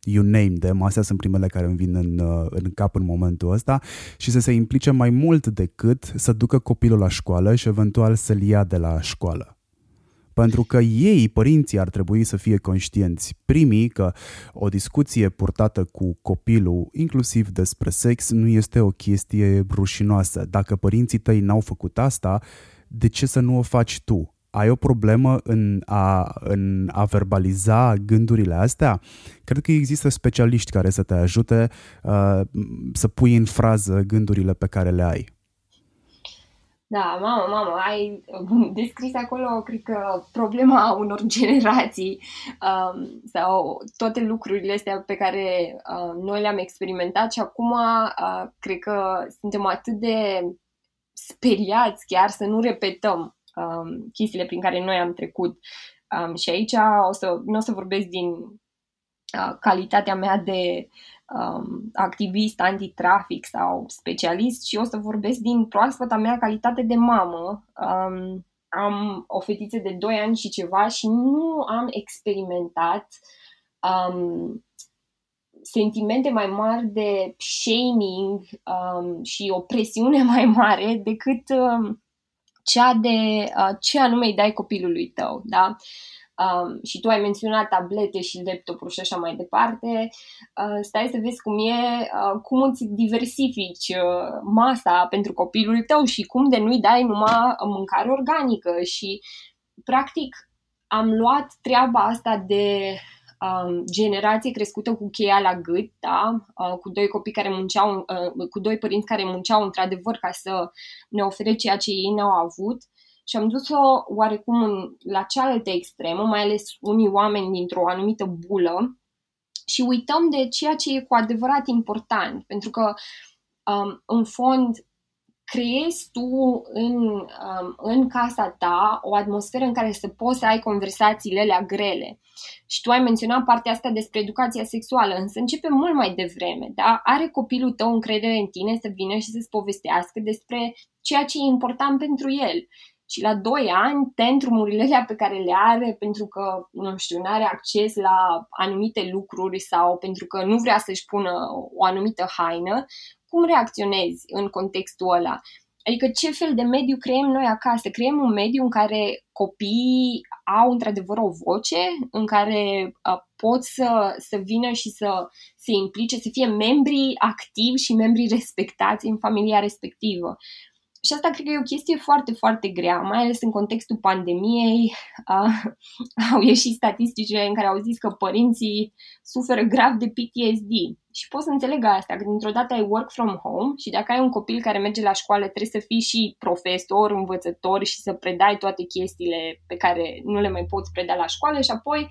you name them, astea sunt primele care îmi vin în, uh, în cap în momentul ăsta și să se implice mai mult decât să ducă copilul la școală și eventual să-l ia de la școală. Pentru că ei, părinții, ar trebui să fie conștienți, primii, că o discuție purtată cu copilul, inclusiv despre sex, nu este o chestie rușinoasă. Dacă părinții tăi n-au făcut asta, de ce să nu o faci tu? ai o problemă în a, în a verbaliza gândurile astea? Cred că există specialiști care să te ajute uh, să pui în frază gândurile pe care le ai. Da, mamă, mamă, ai descris acolo, cred că, problema unor generații um, sau toate lucrurile astea pe care uh, noi le-am experimentat și acum uh, cred că suntem atât de speriați chiar să nu repetăm um, chestiile prin care noi am trecut. Um, și aici o să, nu o să vorbesc din uh, calitatea mea de um, activist antitrafic sau specialist și o să vorbesc din proaspăta mea calitate de mamă. Um, am o fetiță de 2 ani și ceva și nu am experimentat um, sentimente mai mari de shaming um, și o presiune mai mare decât um, cea de uh, ce anume îi dai copilului tău. Da? Uh, um, și tu ai menționat tablete și laptopuri și așa mai departe, uh, stai să vezi cum e, uh, cum îți diversifici uh, masa pentru copilul tău și cum de nu-i dai numai mâncare organică. Și practic am luat treaba asta de um, generație crescută cu cheia la gât, da? uh, cu doi copii care munceau, uh, cu doi părinți care munceau într-adevăr ca să ne ofere ceea ce ei n-au avut și am dus-o oarecum în, la cealaltă extremă, mai ales unii oameni dintr-o anumită bulă și uităm de ceea ce e cu adevărat important, pentru că um, în fond creezi tu în, um, în casa ta o atmosferă în care să poți să ai conversațiile alea grele. Și tu ai menționat partea asta despre educația sexuală, însă începe mult mai devreme, da? Are copilul tău încredere în tine să vină și să-ți povestească despre ceea ce e important pentru el și la 2 ani tentrumurile alea pe care le are pentru că, nu știu, nu are acces la anumite lucruri sau pentru că nu vrea să-și pună o anumită haină, cum reacționezi în contextul ăla? Adică ce fel de mediu creăm noi acasă? Creăm un mediu în care copiii au într-adevăr o voce, în care uh, pot să, să vină și să se implice, să fie membri activi și membri respectați în familia respectivă. Și asta cred că e o chestie foarte, foarte grea, mai ales în contextul pandemiei. Uh, au ieșit statisticile în care au zis că părinții suferă grav de PTSD. Și pot să înțeleg asta, că dintr-o dată ai work from home și dacă ai un copil care merge la școală, trebuie să fii și profesor, învățător și să predai toate chestiile pe care nu le mai poți preda la școală și apoi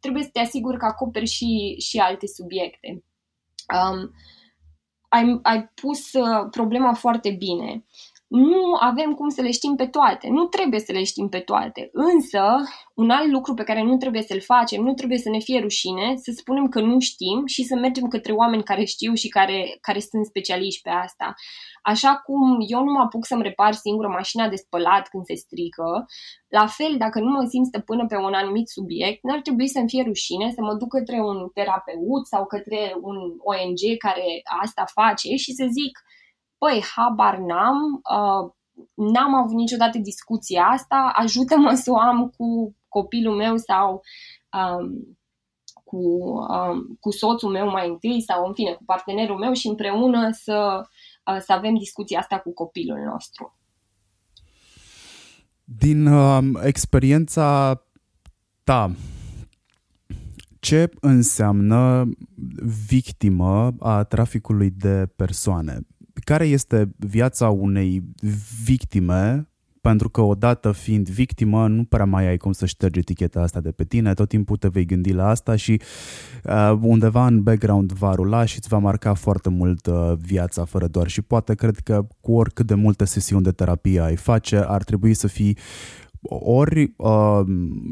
trebuie să te asiguri că acoperi și, și alte subiecte. Um, ai, ai pus uh, problema foarte bine nu avem cum să le știm pe toate. Nu trebuie să le știm pe toate. Însă, un alt lucru pe care nu trebuie să-l facem, nu trebuie să ne fie rușine, să spunem că nu știm și să mergem către oameni care știu și care, care sunt specialiști pe asta. Așa cum eu nu mă apuc să-mi repar singură mașina de spălat când se strică, la fel, dacă nu mă simt stăpână pe un anumit subiect, n-ar trebui să-mi fie rușine să mă duc către un terapeut sau către un ONG care asta face și să zic băi, habar n-am, uh, n-am avut niciodată discuția asta, ajută-mă să o am cu copilul meu sau um, cu, um, cu soțul meu mai întâi sau, în fine, cu partenerul meu și împreună să, uh, să avem discuția asta cu copilul nostru. Din uh, experiența ta, ce înseamnă victimă a traficului de persoane? Care este viața unei victime? Pentru că odată fiind victimă nu prea mai ai cum să ștergi eticheta asta de pe tine, tot timpul te vei gândi la asta și uh, undeva în background va rula și îți va marca foarte mult uh, viața fără doar. Și poate cred că cu oricât de multe sesiuni de terapie ai face, ar trebui să fii ori uh,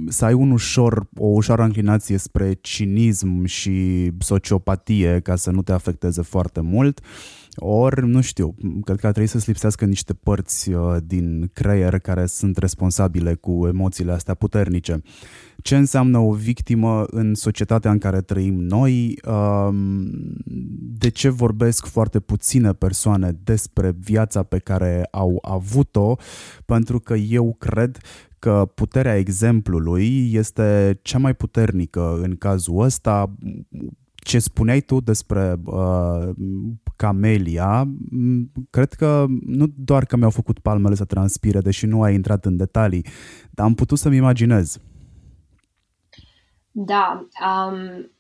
să ai un ușor, o ușoară înclinație spre cinism și sociopatie ca să nu te afecteze foarte mult, ori, nu știu, cred că ar trebui să-ți lipsească niște părți uh, din creier care sunt responsabile cu emoțiile astea puternice. Ce înseamnă o victimă în societatea în care trăim noi? Uh, de ce vorbesc foarte puține persoane despre viața pe care au avut-o? Pentru că eu cred că puterea exemplului este cea mai puternică în cazul ăsta ce spuneai tu despre uh, Camelia, cred că nu doar că mi-au făcut palmele să transpire, deși nu ai intrat în detalii, dar am putut să-mi imaginez. Da, um,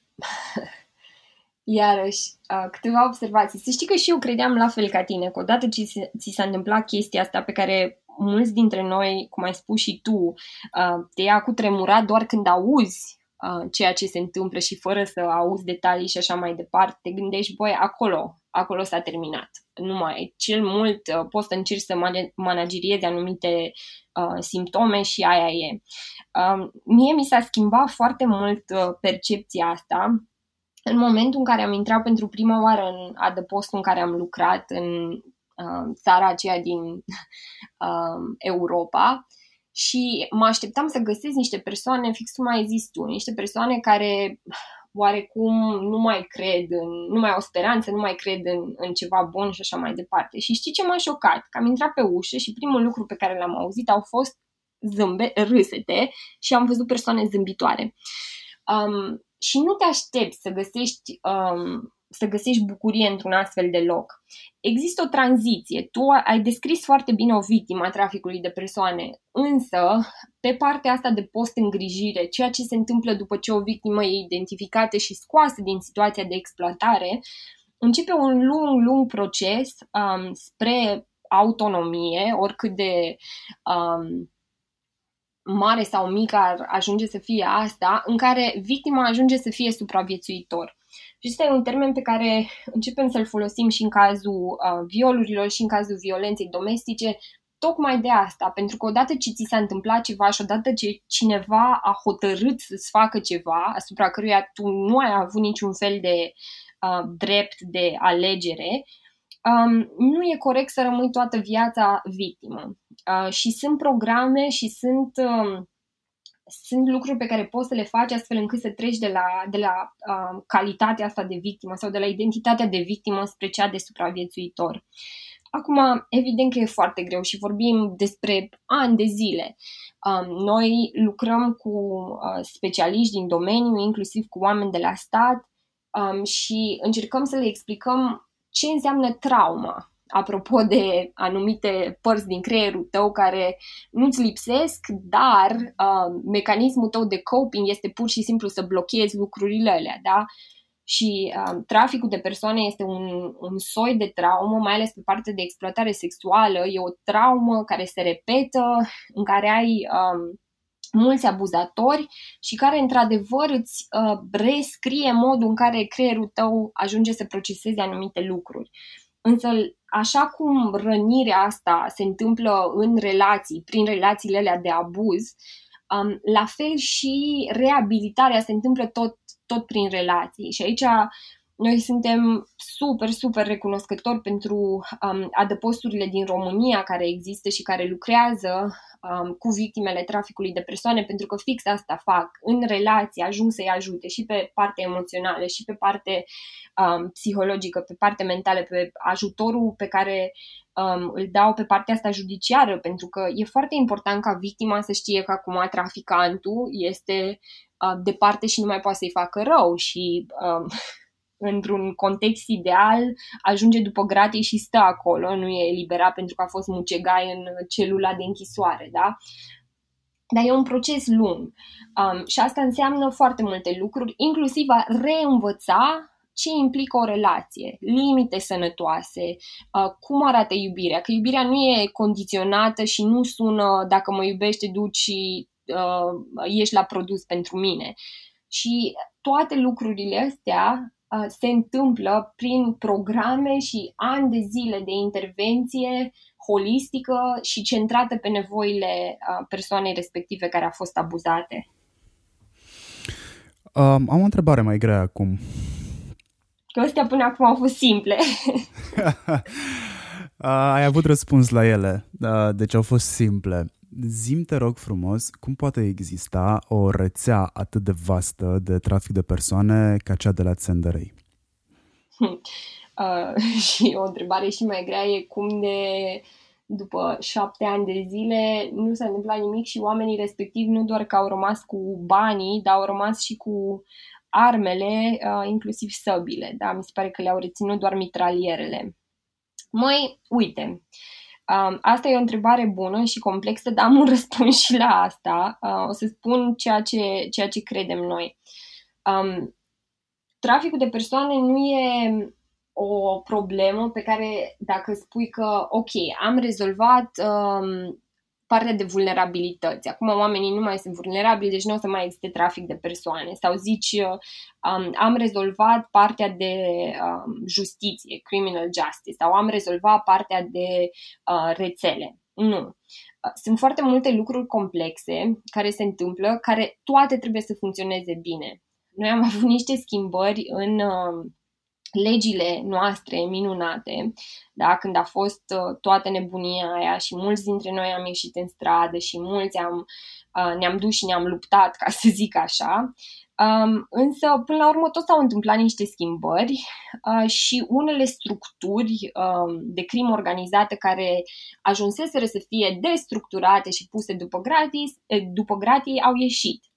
iarăși, uh, câteva observații. Să știi că și eu credeam la fel ca tine, că odată ce ți s-a întâmplat chestia asta pe care mulți dintre noi, cum ai spus și tu, uh, te ia cu tremurat doar când auzi ceea ce se întâmplă și fără să auzi detalii și așa mai departe, te gândești, băi, acolo, acolo s-a terminat. Nu mai, cel mult uh, poți să încerci să manageriezi anumite uh, simptome și aia e. Uh, mie mi s-a schimbat foarte mult uh, percepția asta în momentul în care am intrat pentru prima oară în adăpostul în care am lucrat în uh, țara aceea din uh, Europa și mă așteptam să găsesc niște persoane, fix cum ai zis tu, niște persoane care oarecum nu mai cred, în, nu mai au speranță, nu mai cred în, în ceva bun și așa mai departe. Și știi ce m-a șocat? Că am intrat pe ușă și primul lucru pe care l-am auzit au fost zâmbe, râsete și am văzut persoane zâmbitoare. Um, și nu te aștepți să găsești um, să găsești bucurie într-un astfel de loc. Există o tranziție. Tu ai descris foarte bine o victimă a traficului de persoane, însă, pe partea asta de post-îngrijire, ceea ce se întâmplă după ce o victimă e identificată și scoasă din situația de exploatare, începe un lung, lung proces um, spre autonomie, oricât de um, mare sau mică ar ajunge să fie asta, în care victima ajunge să fie supraviețuitor. Și ăsta e un termen pe care începem să-l folosim și în cazul uh, violurilor și în cazul violenței domestice, tocmai de asta, pentru că odată ce ți s-a întâmplat ceva și odată ce cineva a hotărât să-ți facă ceva asupra căruia tu nu ai avut niciun fel de uh, drept de alegere, um, nu e corect să rămâi toată viața victimă. Uh, și sunt programe și sunt uh, sunt lucruri pe care poți să le faci astfel încât să treci de la, de la uh, calitatea asta de victimă sau de la identitatea de victimă spre cea de supraviețuitor. Acum, evident că e foarte greu și vorbim despre ani de zile. Um, noi lucrăm cu uh, specialiști din domeniu, inclusiv cu oameni de la stat um, și încercăm să le explicăm ce înseamnă trauma apropo de anumite părți din creierul tău care nu-ți lipsesc, dar uh, mecanismul tău de coping este pur și simplu să blochezi lucrurile alea, da? Și uh, traficul de persoane este un, un soi de traumă, mai ales pe partea de exploatare sexuală. E o traumă care se repetă, în care ai um, mulți abuzatori și care într-adevăr îți uh, rescrie modul în care creierul tău ajunge să proceseze anumite lucruri. Însă așa cum rănirea asta se întâmplă în relații, prin relațiile alea de abuz, um, la fel și reabilitarea se întâmplă tot, tot prin relații. Și aici noi suntem super, super recunoscători pentru um, adăposturile din România care există și care lucrează um, cu victimele traficului de persoane, pentru că fix asta fac. În relație ajung să-i ajute și pe partea emoțională, și pe parte um, psihologică, pe partea mentală, pe ajutorul pe care um, îl dau pe partea asta judiciară, pentru că e foarte important ca victima să știe că acum traficantul este uh, departe și nu mai poate să-i facă rău și um, într-un context ideal, ajunge după gratie și stă acolo, nu e eliberat pentru că a fost mucegai în celula de închisoare, da? Dar e un proces lung um, și asta înseamnă foarte multe lucruri, inclusiv a reînvăța ce implică o relație, limite sănătoase, uh, cum arată iubirea, că iubirea nu e condiționată și nu sună dacă mă iubește, duci și uh, ești la produs pentru mine. Și toate lucrurile astea se întâmplă prin programe și ani de zile de intervenție holistică și centrată pe nevoile persoanei respective care a fost abuzate. Um, am o întrebare mai grea acum. Că astea până acum au fost simple. Ai avut răspuns la ele, deci au fost simple. Zim, te rog frumos, cum poate exista o rețea atât de vastă de trafic de persoane ca cea de la Țendărei? Uh, și o întrebare și mai grea e cum de după șapte ani de zile nu s-a întâmplat nimic și oamenii respectivi nu doar că au rămas cu banii, dar au rămas și cu armele, uh, inclusiv săbile. Da? Mi se pare că le-au reținut doar mitralierele. Mai, uite, Um, asta e o întrebare bună și complexă, dar am un răspuns și la asta. Uh, o să spun ceea ce, ceea ce credem noi. Um, traficul de persoane nu e o problemă pe care dacă spui că, ok, am rezolvat um, partea de vulnerabilități. Acum oamenii nu mai sunt vulnerabili, deci nu o să mai existe trafic de persoane. Sau zici, um, am rezolvat partea de um, justiție, criminal justice, sau am rezolvat partea de uh, rețele. Nu. Sunt foarte multe lucruri complexe care se întâmplă, care toate trebuie să funcționeze bine. Noi am avut niște schimbări în uh, legile noastre minunate, da? când a fost uh, toată nebunia aia și mulți dintre noi am ieșit în stradă și mulți am, uh, ne-am dus și ne-am luptat, ca să zic așa. Um, însă, până la urmă, tot s-au întâmplat niște schimbări uh, și unele structuri uh, de crimă organizată care ajunseseră să fie destructurate și puse după gratis, eh, după gratii au ieșit.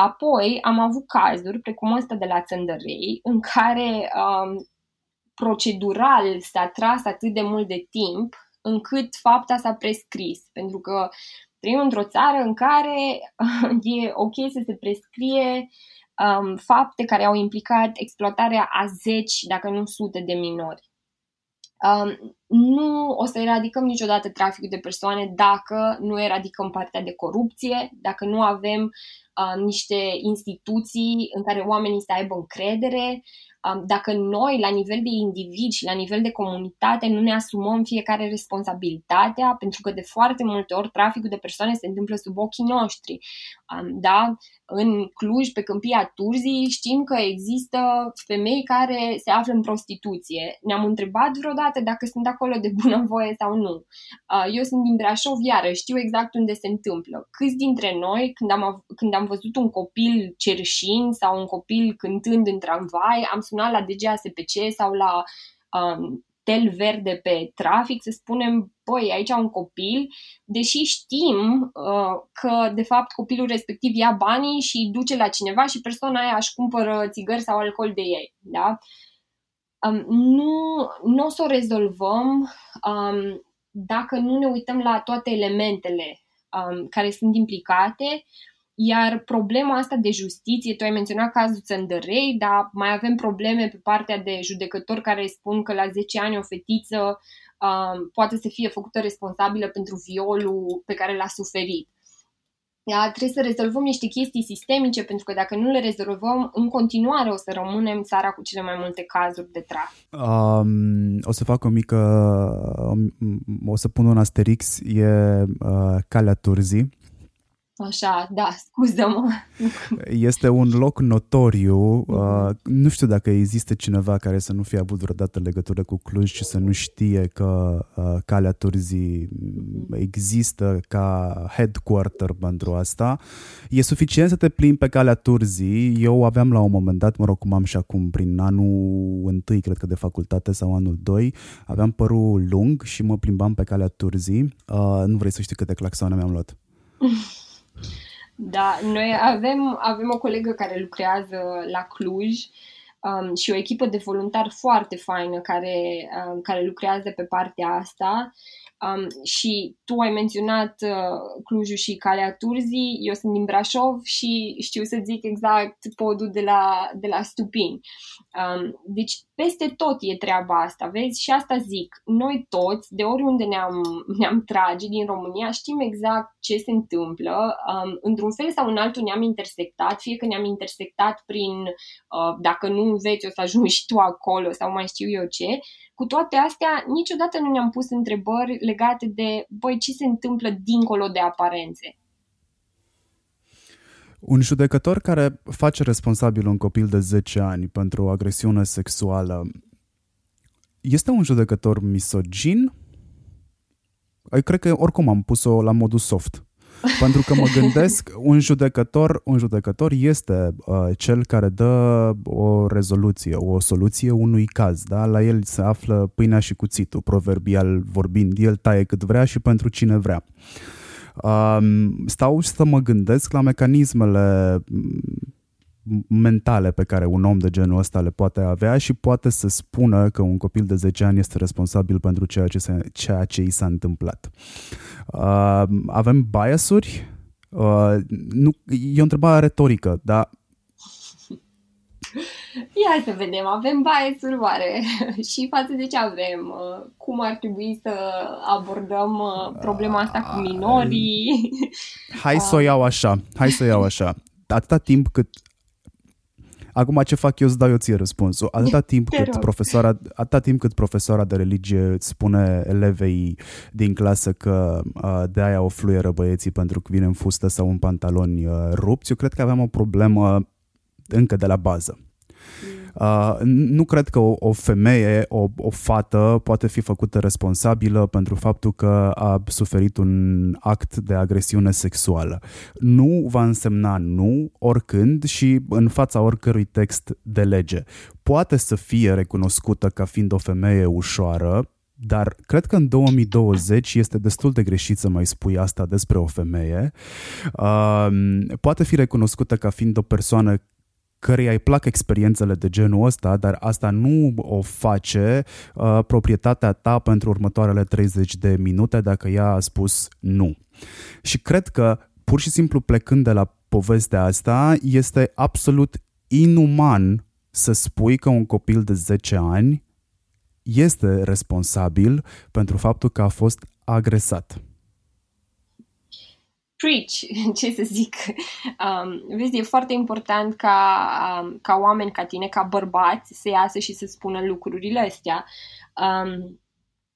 Apoi am avut cazuri, precum ăsta de la Țăndărei, în care um, procedural s-a tras atât de mult de timp încât fapta s-a prescris. Pentru că trăim într-o țară în care e ok să se prescrie um, fapte care au implicat exploatarea a zeci, dacă nu sute de minori. Um, nu o să eradicăm niciodată traficul de persoane dacă nu eradicăm partea de corupție, dacă nu avem uh, niște instituții în care oamenii să aibă încredere, dacă noi, la nivel de individ și la nivel de comunitate, nu ne asumăm fiecare responsabilitatea, pentru că de foarte multe ori traficul de persoane se întâmplă sub ochii noștri. Da? În Cluj, pe câmpia Turzii, știm că există femei care se află în prostituție. Ne-am întrebat vreodată dacă sunt acolo de bunăvoie sau nu. Eu sunt din Brașov, iară, știu exact unde se întâmplă. Câți dintre noi, când am, când am văzut un copil cerșind sau un copil cântând în tramvai, am sunat la DGASPC sau la um, tel verde pe trafic, să spunem, băi, aici un copil, deși știm uh, că, de fapt, copilul respectiv ia banii și îi duce la cineva și persoana aia își cumpără țigări sau alcool de ei, da? Um, nu, nu o să o rezolvăm um, dacă nu ne uităm la toate elementele um, care sunt implicate iar problema asta de justiție, tu ai menționat cazul Țăndărei, dar mai avem probleme pe partea de judecători care spun că la 10 ani o fetiță uh, poate să fie făcută responsabilă pentru violul pe care l-a suferit. da, trebuie să rezolvăm niște chestii sistemice, pentru că dacă nu le rezolvăm, în continuare o să rămânem țara cu cele mai multe cazuri de trafic. Um, o să fac o mică, o să pun un asterix, e uh, Calea Turzii Așa, da, scuză-mă. Este un loc notoriu. Uh, nu știu dacă există cineva care să nu fie avut vreodată legătură cu Cluj și să nu știe că uh, Calea Turzii există ca headquarter pentru asta. E suficient să te plimbi pe Calea Turzii. Eu aveam la un moment dat, mă rog, cum am și acum, prin anul întâi, cred că de facultate sau anul 2, aveam părul lung și mă plimbam pe Calea Turzii. Uh, nu vrei să știi câte claxoane mi-am luat. Da, noi avem, avem o colegă care lucrează la Cluj um, și o echipă de voluntari foarte faină care, um, care lucrează pe partea asta Um, și tu ai menționat uh, Clujul și Calea Turzii, eu sunt din Brașov și știu să zic exact podul de la, de la Stupin. Um, deci peste tot e treaba asta, vezi? Și asta zic, noi toți, de oriunde ne-am, ne-am trage din România, știm exact ce se întâmplă. Um, într-un fel sau în altul ne-am intersectat, fie că ne-am intersectat prin, uh, dacă nu înveți, o să ajungi și tu acolo sau mai știu eu ce, cu toate astea, niciodată nu ne-am pus întrebări legate de, băi, ce se întâmplă dincolo de aparențe. Un judecător care face responsabil un copil de 10 ani pentru o agresiune sexuală este un judecător misogin? Eu cred că oricum am pus-o la modul soft. Pentru că mă gândesc, un judecător, un judecător este uh, cel care dă o rezoluție, o soluție unui caz. Da? La el se află pâinea și cuțitul, proverbial vorbind. El taie cât vrea și pentru cine vrea. Uh, stau să mă gândesc la mecanismele mentale pe care un om de genul ăsta le poate avea și poate să spună că un copil de 10 ani este responsabil pentru ceea ce, se, ceea ce i s-a întâmplat. Uh, avem biasuri? Uh, nu, e o întrebare retorică, dar Ia să vedem, avem bias oare și față de ce avem? Uh, cum ar trebui să abordăm uh, problema asta cu minorii? Hai să o iau așa, hai să o iau așa. Atâta timp cât Acum ce fac eu îți dau eu ție răspunsul. Atâta timp, cât profesoara, atâta timp cât profesoara de religie îți spune elevei din clasă că uh, de aia o fluieră băieții pentru că vine în fustă sau în pantaloni uh, rupți, eu cred că aveam o problemă încă de la bază. Uh, nu cred că o, o femeie, o, o fată poate fi făcută responsabilă pentru faptul că a suferit un act de agresiune sexuală. Nu va însemna nu oricând și în fața oricărui text de lege. Poate să fie recunoscută ca fiind o femeie ușoară, dar cred că în 2020 este destul de greșit să mai spui asta despre o femeie. Uh, poate fi recunoscută ca fiind o persoană căreia îi plac experiențele de genul ăsta, dar asta nu o face uh, proprietatea ta pentru următoarele 30 de minute dacă ea a spus nu. Și cred că, pur și simplu plecând de la povestea asta, este absolut inuman să spui că un copil de 10 ani este responsabil pentru faptul că a fost agresat preach, ce să zic. Um, vezi, e foarte important ca, um, ca oameni ca tine, ca bărbați, să iasă și să spună lucrurile astea. Um,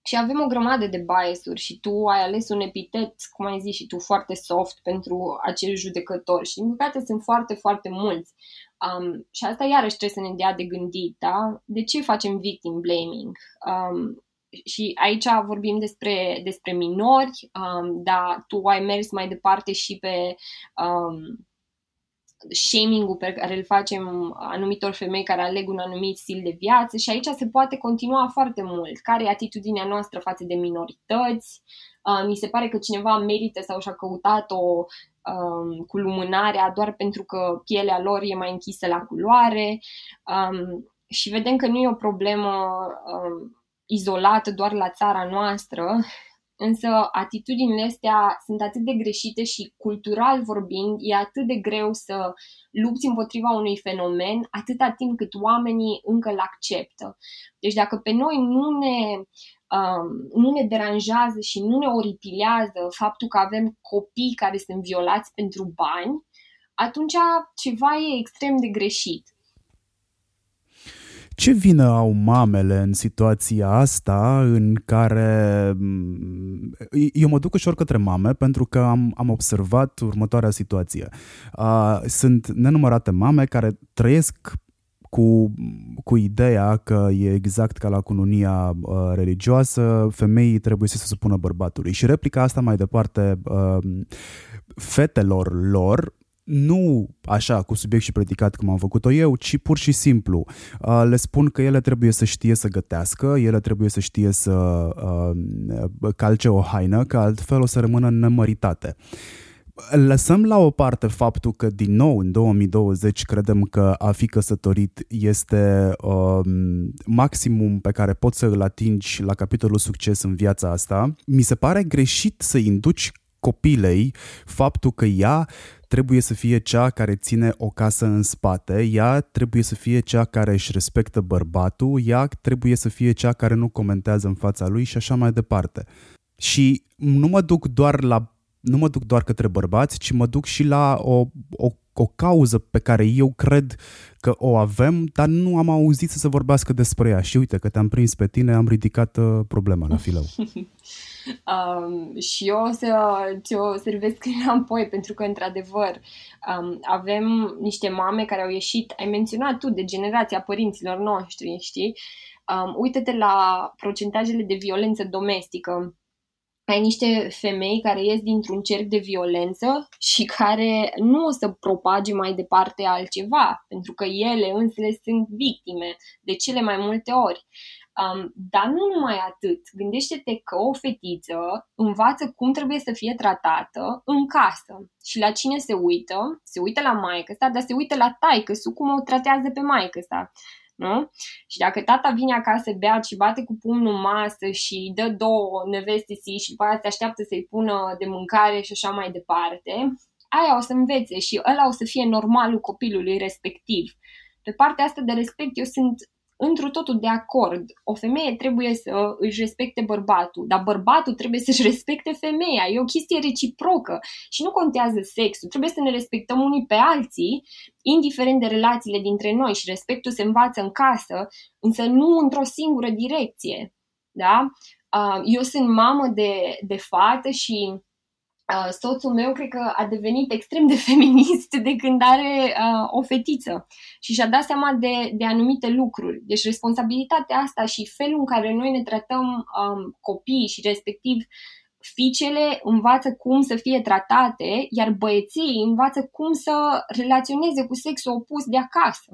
și avem o grămadă de biasuri și tu ai ales un epitet, cum ai zis și tu, foarte soft pentru acel judecător și din păcate sunt foarte, foarte mulți. Um, și asta iarăși trebuie să ne dea de gândit, da? De ce facem victim blaming? Um, și aici vorbim despre, despre minori, um, dar tu ai mers mai departe și pe um, shaming-ul pe care îl facem anumitor femei care aleg un anumit stil de viață și aici se poate continua foarte mult. Care e atitudinea noastră față de minorități? Uh, mi se pare că cineva merită sau și-a căutat-o um, cu lumânarea doar pentru că pielea lor e mai închisă la culoare um, și vedem că nu e o problemă um, izolată doar la țara noastră, însă atitudinile astea sunt atât de greșite și cultural vorbind e atât de greu să lupți împotriva unui fenomen atâta timp cât oamenii încă îl acceptă. Deci dacă pe noi nu ne um, nu ne deranjează și nu ne oripilează faptul că avem copii care sunt violați pentru bani, atunci ceva e extrem de greșit. Ce vină au mamele în situația asta în care mm, eu mă duc ușor către mame pentru că am, am observat următoarea situație. Uh, sunt nenumărate mame care trăiesc cu, cu ideea că e exact ca la cununia uh, religioasă, femeii trebuie să se supună bărbatului. Și replica asta mai departe uh, fetelor lor nu așa, cu subiect și predicat cum am făcut-o eu, ci pur și simplu uh, le spun că ele trebuie să știe să gătească, ele trebuie să știe să uh, calce o haină, că altfel o să rămână nemăritate. Lăsăm la o parte faptul că din nou în 2020 credem că a fi căsătorit este uh, maximum pe care poți să îl atingi la capitolul succes în viața asta. Mi se pare greșit să induci copilei faptul că ea trebuie să fie cea care ține o casă în spate, ea trebuie să fie cea care își respectă bărbatul, ea trebuie să fie cea care nu comentează în fața lui și așa mai departe. Și nu mă duc doar la nu mă duc doar către bărbați, ci mă duc și la o, o, o cauză pe care eu cred că o avem, dar nu am auzit să se vorbească despre ea. Și uite că te-am prins pe tine, am ridicat uh, problema la filău. Um, și eu o să ți-o servesc înapoi, pentru că, într-adevăr, um, avem niște mame care au ieșit, ai menționat tu, de generația părinților noștri, știi? Um, uite-te la procentajele de violență domestică. Ai niște femei care ies dintr-un cerc de violență și care nu o să propage mai departe altceva, pentru că ele însele sunt victime de cele mai multe ori. Um, dar nu numai atât. Gândește-te că o fetiță învață cum trebuie să fie tratată în casă. Și la cine se uită? Se uită la maică sa, dar se uită la taică su cum o tratează pe maică sa. Nu? Și dacă tata vine acasă beat și bate cu pumnul în masă și dă două neveste și după aia se așteaptă să-i pună de mâncare și așa mai departe, aia o să învețe și ăla o să fie normalul copilului respectiv. Pe partea asta de respect eu sunt întru totul de acord. O femeie trebuie să își respecte bărbatul, dar bărbatul trebuie să-și respecte femeia. E o chestie reciprocă și nu contează sexul. Trebuie să ne respectăm unii pe alții, indiferent de relațiile dintre noi și respectul se învață în casă, însă nu într-o singură direcție. Da? Eu sunt mamă de, de fată și Uh, soțul meu cred că a devenit extrem de feminist de când are uh, o fetiță și și-a dat seama de, de anumite lucruri. Deci responsabilitatea asta și felul în care noi ne tratăm um, copiii și respectiv fiicele învață cum să fie tratate, iar băieții învață cum să relaționeze cu sexul opus de acasă.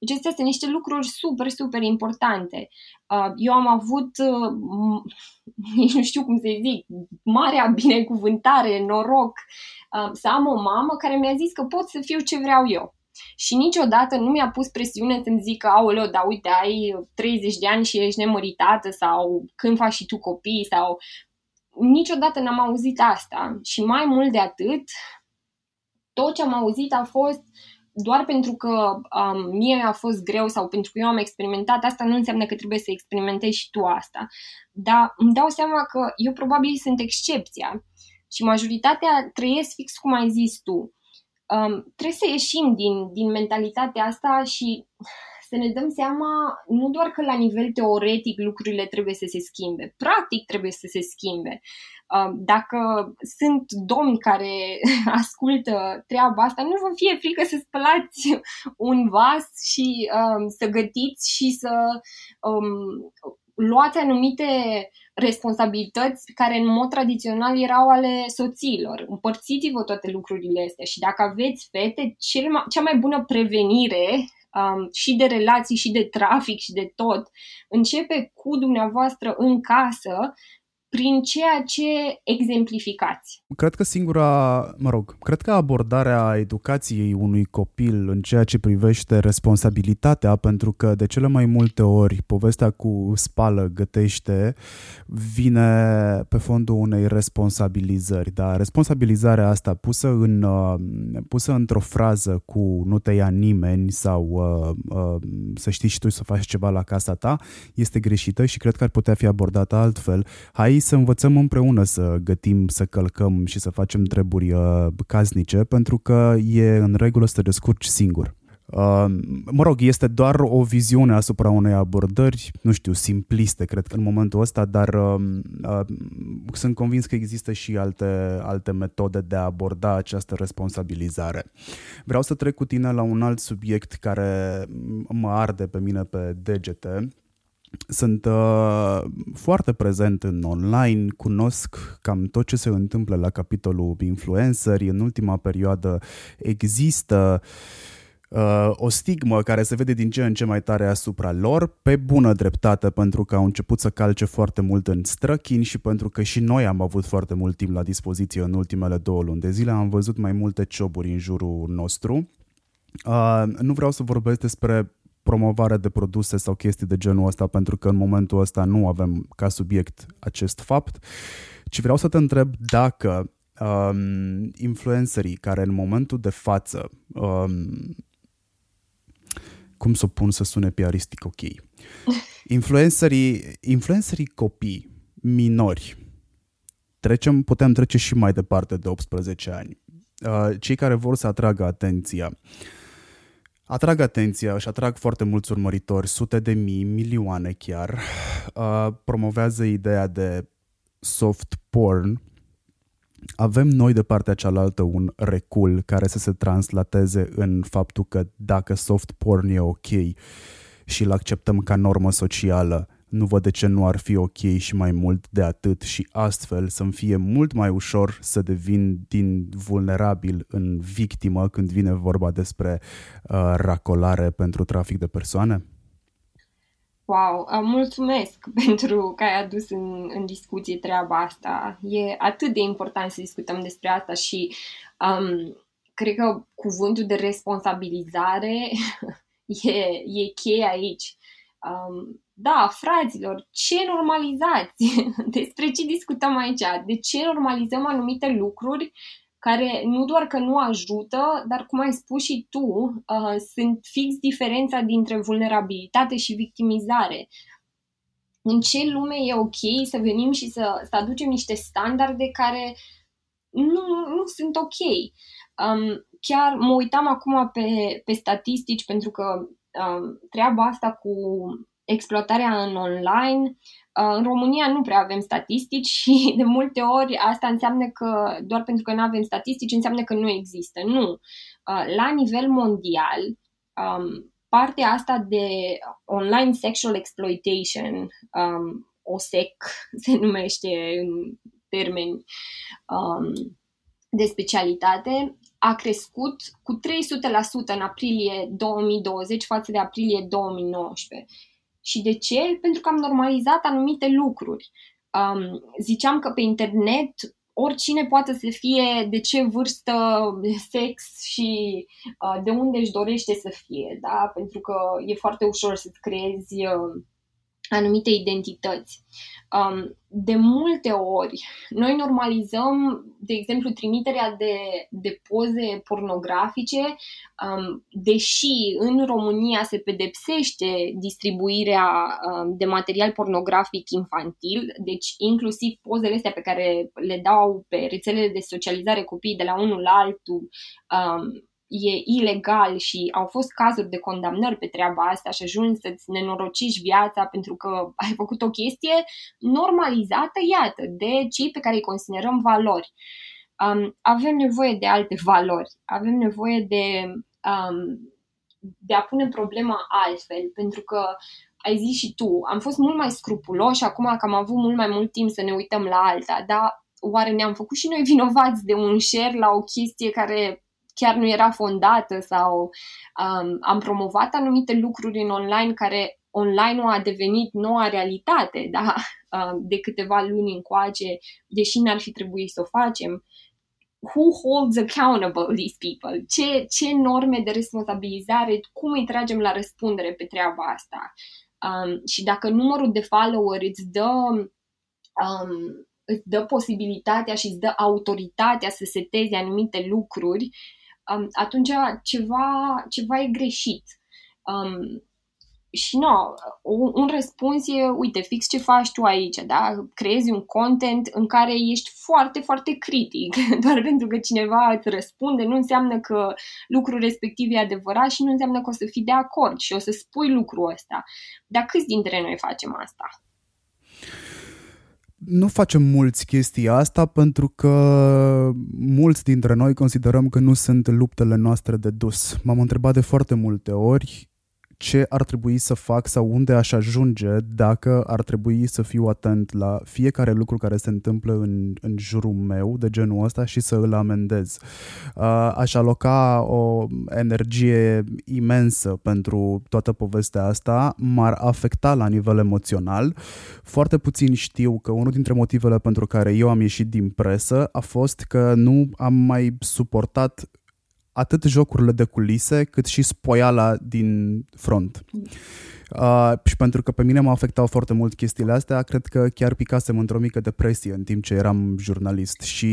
Deci acestea sunt niște lucruri super, super importante. Uh, eu am avut, uh, nici nu știu cum să zic, marea binecuvântare, noroc uh, să am o mamă care mi-a zis că pot să fiu ce vreau eu. Și niciodată nu mi-a pus presiune să-mi zică, aoleo, da uite, ai 30 de ani și ești nemăritată sau când faci și tu copii sau... Niciodată n-am auzit asta. Și mai mult de atât, tot ce am auzit a fost doar pentru că um, mie mi-a fost greu sau pentru că eu am experimentat asta, nu înseamnă că trebuie să experimentezi și tu asta. Dar îmi dau seama că eu probabil sunt excepția și majoritatea trăiesc fix cum ai zis tu. Um, trebuie să ieșim din, din mentalitatea asta și să ne dăm seama nu doar că la nivel teoretic lucrurile trebuie să se schimbe, practic trebuie să se schimbe. Um, dacă sunt domni care ascultă treaba asta, nu vă fie frică să spălați un vas și um, să gătiți și să um, luați anumite responsabilități care în mod tradițional erau ale soțiilor. Împărțiți-vă toate lucrurile astea și dacă aveți fete, cel mai, cea mai bună prevenire um, și de relații și de trafic și de tot începe cu dumneavoastră în casă prin ceea ce exemplificați. Cred că singura, mă rog, cred că abordarea educației unui copil în ceea ce privește responsabilitatea, pentru că de cele mai multe ori povestea cu spală, gătește, vine pe fondul unei responsabilizări, dar responsabilizarea asta pusă, în, uh, pusă într-o frază cu nu te ia nimeni sau uh, uh, să știi și tu să faci ceva la casa ta, este greșită și cred că ar putea fi abordată altfel. Hai să învățăm împreună să gătim, să călcăm și să facem treburi uh, casnice, pentru că e în regulă să te descurci singur. Uh, mă rog, este doar o viziune asupra unei abordări, nu știu, simpliste, cred că în momentul ăsta, dar uh, uh, sunt convins că există și alte, alte metode de a aborda această responsabilizare. Vreau să trec cu tine la un alt subiect care mă arde pe mine pe degete, sunt uh, foarte prezent în online, cunosc cam tot ce se întâmplă la capitolul influenceri. În ultima perioadă există uh, o stigmă care se vede din ce în ce mai tare asupra lor, pe bună dreptate, pentru că au început să calce foarte mult în străchini și pentru că și noi am avut foarte mult timp la dispoziție în ultimele două luni de zile. Am văzut mai multe cioburi în jurul nostru. Uh, nu vreau să vorbesc despre promovare de produse sau chestii de genul ăsta, pentru că în momentul ăsta nu avem ca subiect acest fapt, ci vreau să te întreb dacă um, influencerii care în momentul de față, um, cum să o pun să sune piaristic ok, influencerii, influencerii copii, minori, trecem, putem trece și mai departe de 18 ani, uh, cei care vor să atragă atenția, uh, atrag atenția și atrag foarte mulți urmăritori, sute de mii, milioane chiar. Uh, promovează ideea de soft porn. Avem noi de partea cealaltă un recul care să se translateze în faptul că dacă soft porn e ok și îl acceptăm ca normă socială, nu văd de ce nu ar fi ok și mai mult de atât și astfel să-mi fie mult mai ușor să devin din vulnerabil în victimă când vine vorba despre uh, racolare pentru trafic de persoane? Wow, mulțumesc pentru că ai adus în, în discuție treaba asta. E atât de important să discutăm despre asta și um, cred că cuvântul de responsabilizare e, e cheia aici. Um, da, fraților, ce normalizați? Despre ce discutăm aici? De ce normalizăm anumite lucruri care nu doar că nu ajută, dar cum ai spus și tu, uh, sunt fix diferența dintre vulnerabilitate și victimizare. În ce lume e ok să venim și să, să aducem niște standarde care nu, nu sunt ok. Um, chiar mă uitam acum pe, pe statistici pentru că um, treaba asta cu exploatarea în online. Uh, în România nu prea avem statistici și de multe ori asta înseamnă că doar pentru că nu avem statistici înseamnă că nu există. Nu. Uh, la nivel mondial, um, partea asta de online sexual exploitation, um, OSEC se numește în termeni um, de specialitate, a crescut cu 300% în aprilie 2020 față de aprilie 2019. Și de ce? Pentru că am normalizat anumite lucruri. Um, ziceam că pe internet oricine poate să fie de ce vârstă, sex și uh, de unde își dorește să fie, da? pentru că e foarte ușor să-ți creezi uh, anumite identități. Um, de multe ori, noi normalizăm, de exemplu, trimiterea de, de poze pornografice, um, deși în România se pedepsește distribuirea um, de material pornografic infantil, deci inclusiv pozele astea pe care le dau pe rețelele de socializare copiii de la unul la altul, um, e ilegal și au fost cazuri de condamnări pe treaba asta și ajungi să-ți nenorociști viața pentru că ai făcut o chestie normalizată, iată, de cei pe care îi considerăm valori. Um, avem nevoie de alte valori, avem nevoie de, um, de a pune problema altfel, pentru că ai zis și tu, am fost mult mai scrupuloși acum că am avut mult mai mult timp să ne uităm la alta, dar oare ne-am făcut și noi vinovați de un share la o chestie care chiar nu era fondată sau um, am promovat anumite lucruri în online care online-ul a devenit noua realitate, da? Uh, de câteva luni încoace, deși n-ar fi trebuit să o facem. Who holds accountable these people? Ce, ce norme de responsabilizare, cum îi tragem la răspundere pe treaba asta? Um, și dacă numărul de follower îți dă, um, îți dă posibilitatea și îți dă autoritatea să seteze anumite lucruri, um, atunci ceva, ceva e greșit. Um, și nu, un, un răspuns e, uite, fix ce faci tu aici, da? Creezi un content în care ești foarte, foarte critic. Doar pentru că cineva îți răspunde, nu înseamnă că lucrul respectiv e adevărat și nu înseamnă că o să fii de acord și o să spui lucrul ăsta. Dar câți dintre noi facem asta? Nu facem mulți chestia asta pentru că mulți dintre noi considerăm că nu sunt luptele noastre de dus. M-am întrebat de foarte multe ori ce ar trebui să fac sau unde aș ajunge dacă ar trebui să fiu atent la fiecare lucru care se întâmplă în, în jurul meu de genul ăsta și să îl amendez. Uh, aș aloca o energie imensă pentru toată povestea asta, m-ar afecta la nivel emoțional. Foarte puțin știu că unul dintre motivele pentru care eu am ieșit din presă a fost că nu am mai suportat atât jocurile de culise, cât și spoiala din front. Uh, și pentru că pe mine m-au afectat foarte mult chestiile astea, cred că chiar picasem într-o mică depresie în timp ce eram jurnalist și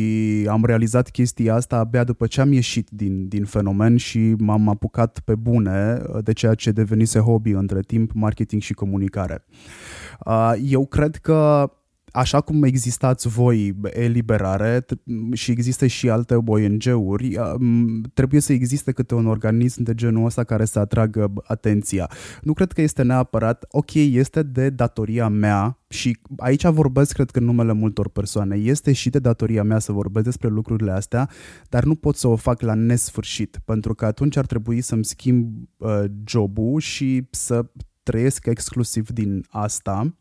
am realizat chestia asta abia după ce am ieșit din, din fenomen și m-am apucat pe bune de ceea ce devenise hobby între timp, marketing și comunicare. Uh, eu cred că așa cum existați voi eliberare și există și alte ONG-uri, trebuie să existe câte un organism de genul ăsta care să atragă atenția. Nu cred că este neapărat, ok, este de datoria mea și aici vorbesc, cred că în numele multor persoane, este și de datoria mea să vorbesc despre lucrurile astea, dar nu pot să o fac la nesfârșit, pentru că atunci ar trebui să-mi schimb uh, jobul și să trăiesc exclusiv din asta.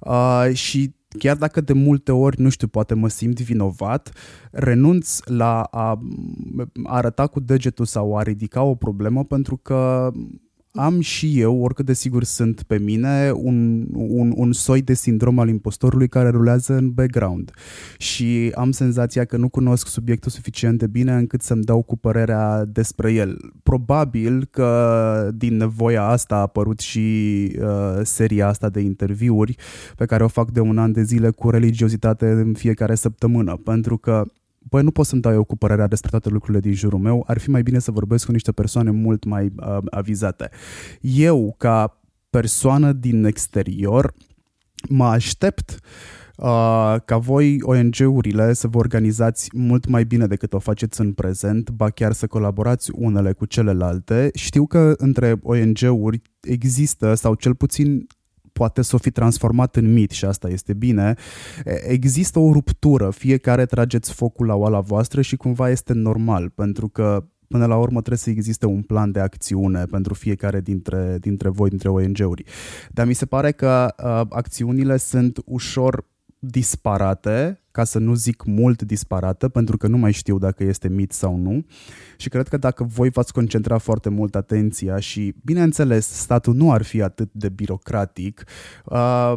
Uh, și chiar dacă de multe ori, nu știu, poate mă simt vinovat, renunț la a arăta cu degetul sau a ridica o problemă pentru că am și eu, oricât de sigur sunt pe mine, un, un, un soi de sindrom al impostorului care rulează în background și am senzația că nu cunosc subiectul suficient de bine încât să-mi dau cu părerea despre el. Probabil că din nevoia asta a apărut și uh, seria asta de interviuri pe care o fac de un an de zile cu religiozitate în fiecare săptămână, pentru că băi, nu pot să-mi dau eu cu părerea despre toate lucrurile din jurul meu, ar fi mai bine să vorbesc cu niște persoane mult mai uh, avizate. Eu, ca persoană din exterior, mă aștept Uh, ca voi ONG-urile să vă organizați mult mai bine decât o faceți în prezent, ba chiar să colaborați unele cu celelalte. Știu că între ONG-uri există, sau cel puțin poate să o fi transformat în mit și asta este bine, există o ruptură, fiecare trageți focul la oala voastră și cumva este normal, pentru că până la urmă trebuie să existe un plan de acțiune pentru fiecare dintre, dintre voi, dintre ONG-uri. Dar mi se pare că uh, acțiunile sunt ușor disparate, ca să nu zic mult disparată, pentru că nu mai știu dacă este mit sau nu. Și cred că dacă voi v-ați concentra foarte mult atenția și, bineînțeles, statul nu ar fi atât de birocratic, uh,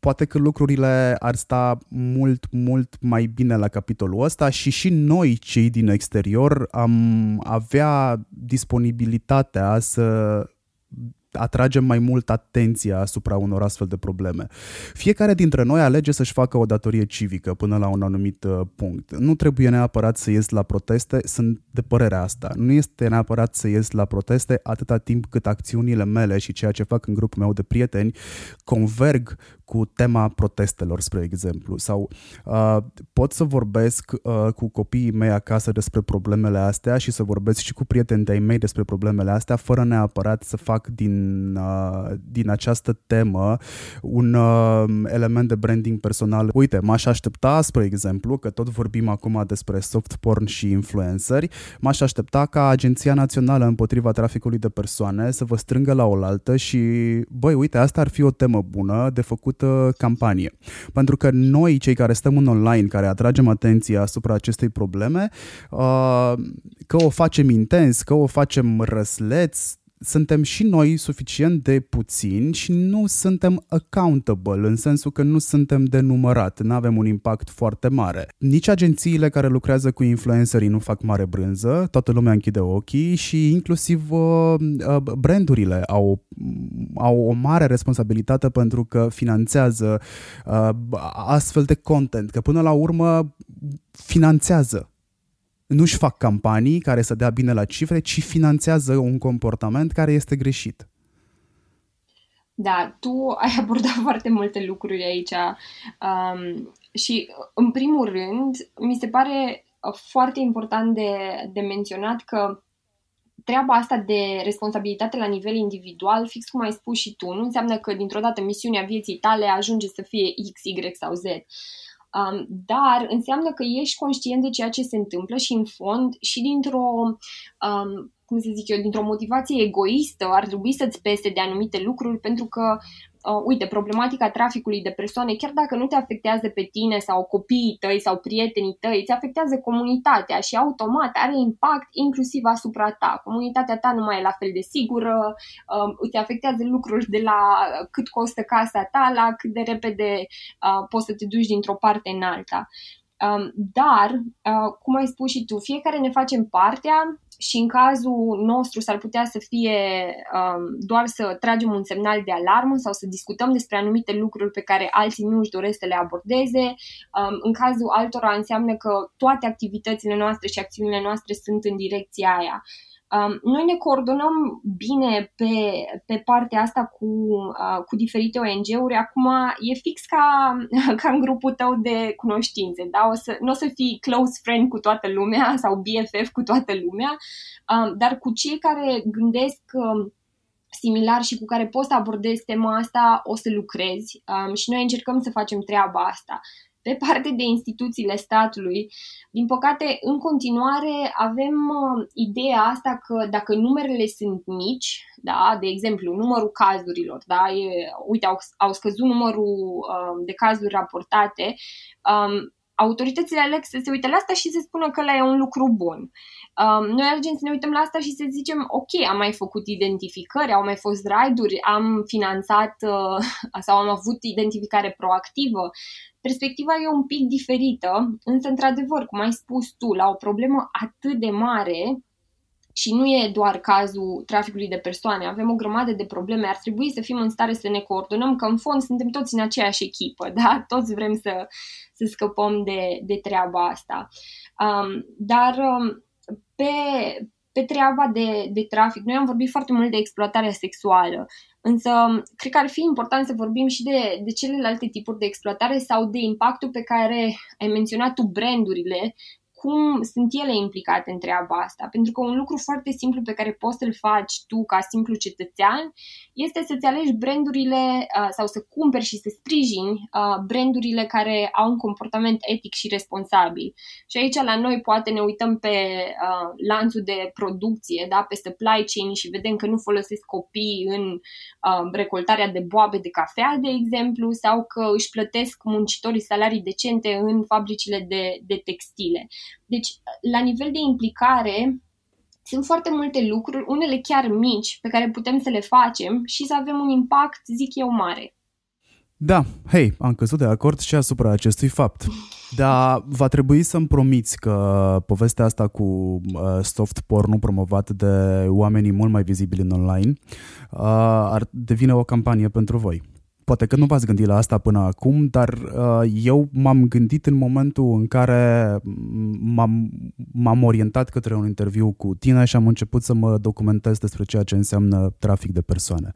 poate că lucrurile ar sta mult, mult mai bine la capitolul ăsta și și noi, cei din exterior, am avea disponibilitatea să atragem mai mult atenția asupra unor astfel de probleme. Fiecare dintre noi alege să-și facă o datorie civică până la un anumit uh, punct. Nu trebuie neapărat să ies la proteste, sunt de părerea asta. Nu este neapărat să ies la proteste atâta timp cât acțiunile mele și ceea ce fac în grupul meu de prieteni converg cu tema protestelor, spre exemplu, sau uh, pot să vorbesc uh, cu copiii mei acasă despre problemele astea și să vorbesc și cu prieteni de-ai mei despre problemele astea, fără neapărat să fac din, uh, din această temă un uh, element de branding personal. Uite, m-aș aștepta, spre exemplu, că tot vorbim acum despre soft porn și influenceri, m-aș aștepta ca Agenția Națională împotriva traficului de persoane să vă strângă la oaltă și, băi, uite, asta ar fi o temă bună de făcut scurtă campanie. Pentru că noi, cei care stăm în online, care atragem atenția asupra acestei probleme, uh, că o facem intens, că o facem răsleț, suntem și noi suficient de puțini și nu suntem accountable, în sensul că nu suntem de numărat, nu avem un impact foarte mare. Nici agențiile care lucrează cu influencerii nu fac mare brânză, toată lumea închide ochii și inclusiv uh, uh, brandurile au, au o mare responsabilitate pentru că finanțează uh, astfel de content, că până la urmă finanțează nu-și fac campanii care să dea bine la cifre, ci finanțează un comportament care este greșit. Da, tu ai abordat foarte multe lucruri aici um, și, în primul rând, mi se pare foarte important de, de menționat că treaba asta de responsabilitate la nivel individual, fix cum ai spus și tu, nu înseamnă că dintr-o dată misiunea vieții tale ajunge să fie X, Y sau Z. Um, dar înseamnă că ești conștient de ceea ce se întâmplă și în fond și dintr-o um, cum să zic eu, dintr-o motivație egoistă ar trebui să-ți pese de anumite lucruri pentru că uh, uite, problematica traficului de persoane, chiar dacă nu te afectează pe tine sau copiii tăi sau prietenii tăi, îți afectează comunitatea și automat are impact inclusiv asupra ta. Comunitatea ta nu mai e la fel de sigură, uh, îți afectează lucruri de la cât costă casa ta la cât de repede uh, poți să te duci dintr-o parte în alta. Um, dar, uh, cum ai spus și tu, fiecare ne facem partea și în cazul nostru s-ar putea să fie um, doar să tragem un semnal de alarmă sau să discutăm despre anumite lucruri pe care alții nu își doresc să le abordeze. Um, în cazul altora înseamnă că toate activitățile noastre și acțiunile noastre sunt în direcția aia. Um, noi ne coordonăm bine pe, pe partea asta cu, uh, cu diferite ONG-uri. Acum e fix ca, ca în grupul tău de cunoștințe. Da? O să, nu o să fii close friend cu toată lumea sau BFF cu toată lumea, um, dar cu cei care gândesc um, similar și cu care poți să abordezi tema asta, o să lucrezi um, și noi încercăm să facem treaba asta pe parte de instituțiile statului. Din păcate, în continuare avem uh, ideea asta că dacă numerele sunt mici, da, de exemplu, numărul cazurilor, da, e, uite, au, au scăzut numărul uh, de cazuri raportate, um, autoritățile aleg să se uite la asta și să spună că la e un lucru bun. Um, noi alegem să ne uităm la asta și să zicem, ok, am mai făcut identificări, au mai fost raiduri, am finanțat uh, sau am avut identificare proactivă. Perspectiva e un pic diferită, însă, într-adevăr, cum ai spus tu, la o problemă atât de mare, și nu e doar cazul traficului de persoane, avem o grămadă de probleme, ar trebui să fim în stare să ne coordonăm, că în fond suntem toți în aceeași echipă, da? Toți vrem să, să scăpăm de, de treaba asta. Um, dar um, pe, pe treaba de, de trafic, noi am vorbit foarte mult de exploatarea sexuală, însă cred că ar fi important să vorbim și de, de celelalte tipuri de exploatare sau de impactul pe care ai menționat tu brandurile cum sunt ele implicate în treaba asta. Pentru că un lucru foarte simplu pe care poți să-l faci tu ca simplu cetățean este să-ți alegi brandurile uh, sau să cumperi și să sprijini uh, brandurile care au un comportament etic și responsabil. Și aici la noi poate ne uităm pe uh, lanțul de producție, da, pe supply chain și vedem că nu folosesc copii în recoltarea de boabe de cafea, de exemplu, sau că își plătesc muncitorii salarii decente în fabricile de, de textile. Deci, la nivel de implicare, sunt foarte multe lucruri, unele chiar mici, pe care putem să le facem și să avem un impact, zic eu, mare. Da, hei, am căzut de acord și asupra acestui fapt. Dar va trebui să-mi promiți că povestea asta cu uh, soft porn promovat de oamenii mult mai vizibili în online uh, ar devine o campanie pentru voi. Poate că nu v-ați gândit la asta până acum, dar uh, eu m-am gândit în momentul în care m-am, m-am orientat către un interviu cu tine și am început să mă documentez despre ceea ce înseamnă trafic de persoane.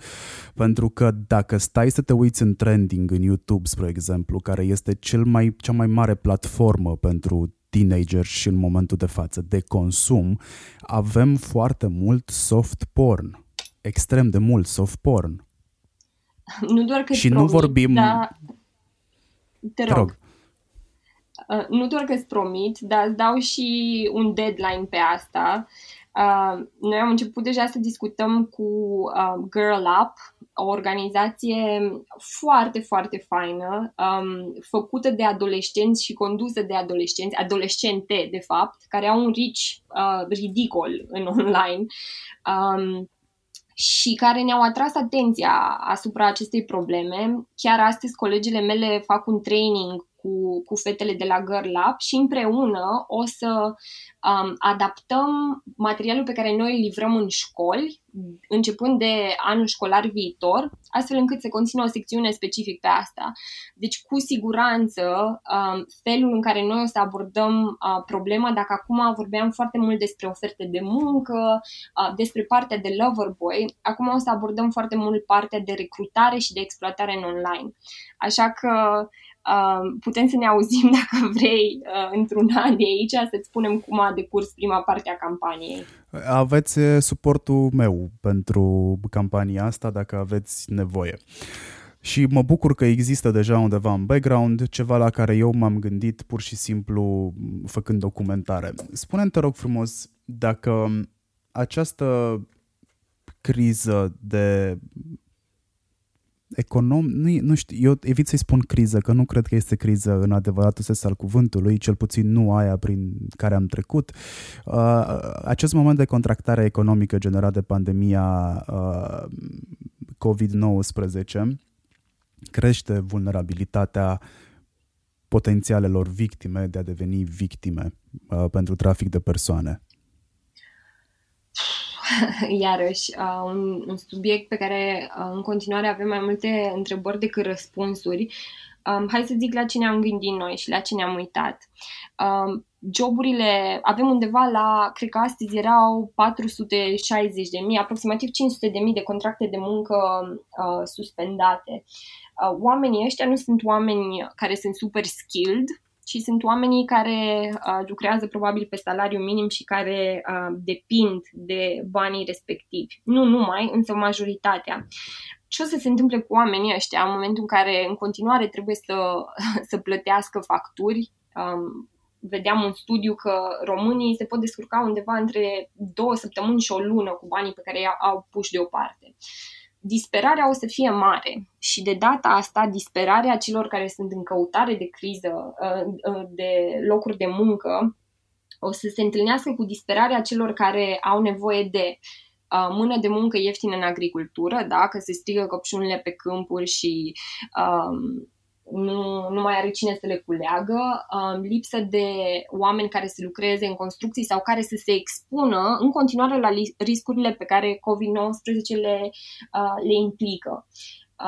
Pentru că dacă stai să te uiți în trending în YouTube, spre exemplu, care este cel mai, cea mai mare platformă pentru teenager și în momentul de față de consum, avem foarte mult soft porn. Extrem de mult soft porn nu doar că Și nu promit, vorbim... Dar... Te rog. Te rog. Uh, nu doar că îți promit, dar îți dau și un deadline pe asta. Uh, noi am început deja să discutăm cu uh, Girl Up, o organizație foarte, foarte faină, um, făcută de adolescenți și condusă de adolescenți, adolescente, de fapt, care au un reach uh, ridicol în online. Um, și care ne-au atras atenția asupra acestei probleme. Chiar astăzi colegele mele fac un training cu, cu fetele de la Girl Lab și împreună o să um, adaptăm materialul pe care noi îl livrăm în școli, începând de anul școlar viitor, astfel încât să conțină o secțiune specific pe asta. Deci, cu siguranță, um, felul în care noi o să abordăm uh, problema, dacă acum vorbeam foarte mult despre oferte de muncă, uh, despre partea de lover boy, acum o să abordăm foarte mult partea de recrutare și de exploatare în online. Așa că putem să ne auzim dacă vrei uh, într-un an de aici să-ți spunem cum a decurs prima parte a campaniei. Aveți uh, suportul meu pentru campania asta dacă aveți nevoie. Și mă bucur că există deja undeva în background ceva la care eu m-am gândit pur și simplu făcând documentare. Spune-mi, te rog frumos, dacă această criză de econom, nu, nu știu, eu evit să-i spun criză, că nu cred că este criză în adevăratul sens al cuvântului, cel puțin nu aia prin care am trecut. Uh, acest moment de contractare economică generat de pandemia uh, COVID-19 crește vulnerabilitatea potențialelor victime de a deveni victime uh, pentru trafic de persoane. iarăși, uh, un, un subiect pe care uh, în continuare avem mai multe întrebări decât răspunsuri. Um, hai să zic la ce ne-am gândit noi și la ce ne-am uitat. Um, joburile, avem undeva la, cred că astăzi erau 460 de mii, aproximativ 500 de mii de contracte de muncă uh, suspendate. Uh, oamenii ăștia nu sunt oameni care sunt super skilled, ci sunt oamenii care uh, lucrează probabil pe salariu minim și care uh, depind de banii respectivi. Nu numai, însă majoritatea. Ce o să se întâmple cu oamenii ăștia în momentul în care în continuare trebuie să, să plătească facturi? Um, vedeam un studiu că românii se pot descurca undeva între două săptămâni și o lună cu banii pe care i-au puși deoparte. Uh, disperarea o să fie mare și de data asta disperarea celor care sunt în căutare de criză, uh, uh, de locuri de muncă, o să se întâlnească cu disperarea celor care au nevoie de uh, mână de muncă ieftină în agricultură, da? că se strigă căpșunile pe câmpuri și um, nu, nu mai are cine să le culeagă, um, lipsă de oameni care să lucreze în construcții sau care să se expună în continuare la riscurile pe care COVID-19 le, uh, le implică.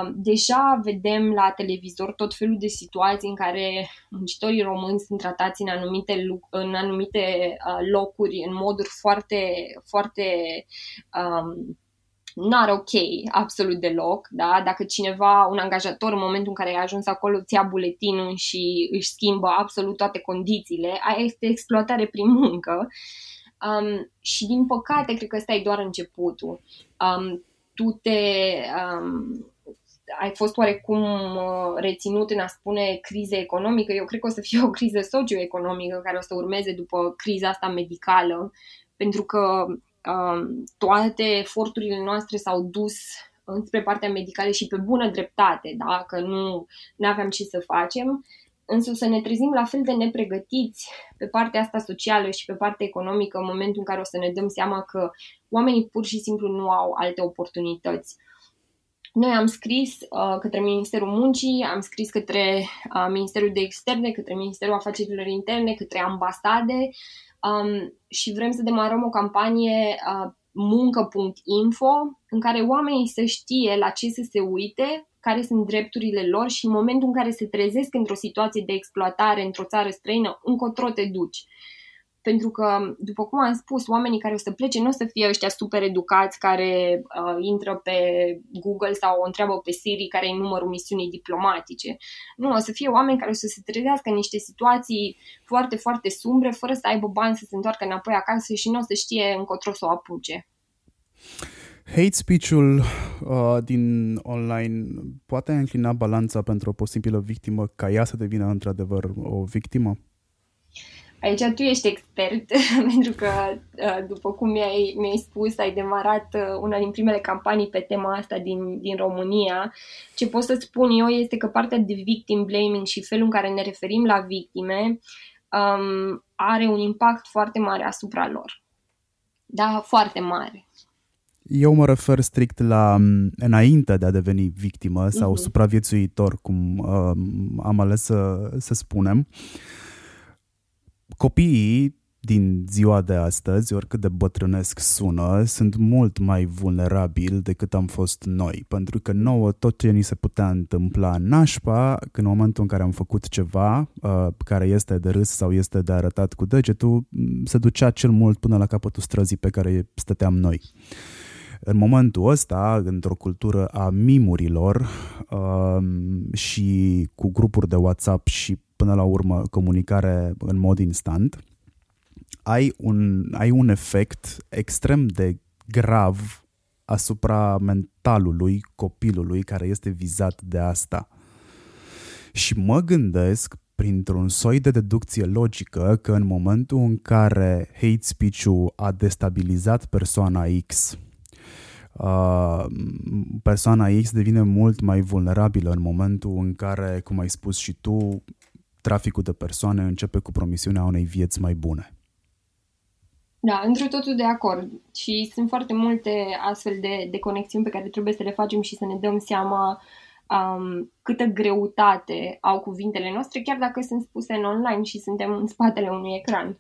Um, deja vedem la televizor tot felul de situații în care muncitorii români sunt tratați în anumite, în anumite uh, locuri în moduri foarte, foarte um, not ok, absolut deloc, da? Dacă cineva, un angajator, în momentul în care ai ajuns acolo, îți ia buletinul și își schimbă absolut toate condițiile, aia este exploatare prin muncă. Um, și din păcate, cred că ăsta e doar începutul. Um, tu te... Um, ai fost oarecum uh, reținut în a spune criză economică. Eu cred că o să fie o criză socioeconomică care o să urmeze după criza asta medicală, pentru că Um, toate eforturile noastre s-au dus înspre partea medicală și pe bună dreptate, da? că nu aveam ce să facem, însă să ne trezim la fel de nepregătiți pe partea asta socială și pe partea economică în momentul în care o să ne dăm seama că oamenii pur și simplu nu au alte oportunități. Noi am scris uh, către Ministerul Muncii, am scris către uh, Ministerul de Externe, către Ministerul Afacerilor Interne, către ambasade, um, și vrem să demarăm o campanie uh, muncă.info în care oamenii să știe la ce să se uite, care sunt drepturile lor și în momentul în care se trezesc într-o situație de exploatare într-o țară străină, încotro te duci. Pentru că, după cum am spus, oamenii care o să plece nu o să fie ăștia super educați care uh, intră pe Google sau o întreabă pe Siri care e numărul misiunii diplomatice. Nu, o să fie oameni care o să se trezească în niște situații foarte, foarte sumbre, fără să aibă bani să se întoarcă înapoi acasă și nu o să știe încotro să o apuce. Hate speech-ul uh, din online poate înclina balanța pentru o posibilă victimă ca ea să devină într-adevăr o victimă? Aici tu ești expert, pentru că, uh, după cum mi-ai, mi-ai spus, ai demarat uh, una din primele campanii pe tema asta din, din România. Ce pot să spun eu este că partea de victim blaming și felul în care ne referim la victime um, are un impact foarte mare asupra lor. Da, foarte mare. Eu mă refer strict la înainte de a deveni victimă sau uh-huh. supraviețuitor, cum uh, am ales să, să spunem. Copiii din ziua de astăzi, oricât de bătrânesc sună, sunt mult mai vulnerabili decât am fost noi, pentru că nouă tot ce ni se putea întâmpla nașpa, când în momentul în care am făcut ceva uh, care este de râs sau este de arătat cu degetul, se ducea cel mult până la capătul străzii pe care stăteam noi. În momentul ăsta, într-o cultură a mimurilor uh, și cu grupuri de WhatsApp și până la urmă comunicare în mod instant, ai un, ai un efect extrem de grav asupra mentalului copilului care este vizat de asta. Și mă gândesc printr-un soi de deducție logică că în momentul în care hate speech-ul a destabilizat persoana X, uh, persoana X devine mult mai vulnerabilă în momentul în care, cum ai spus și tu, traficul de persoane începe cu promisiunea unei vieți mai bune. Da, într totul de acord. Și sunt foarte multe astfel de, de conexiuni pe care trebuie să le facem și să ne dăm seama um, câtă greutate au cuvintele noastre, chiar dacă sunt spuse în online și suntem în spatele unui ecran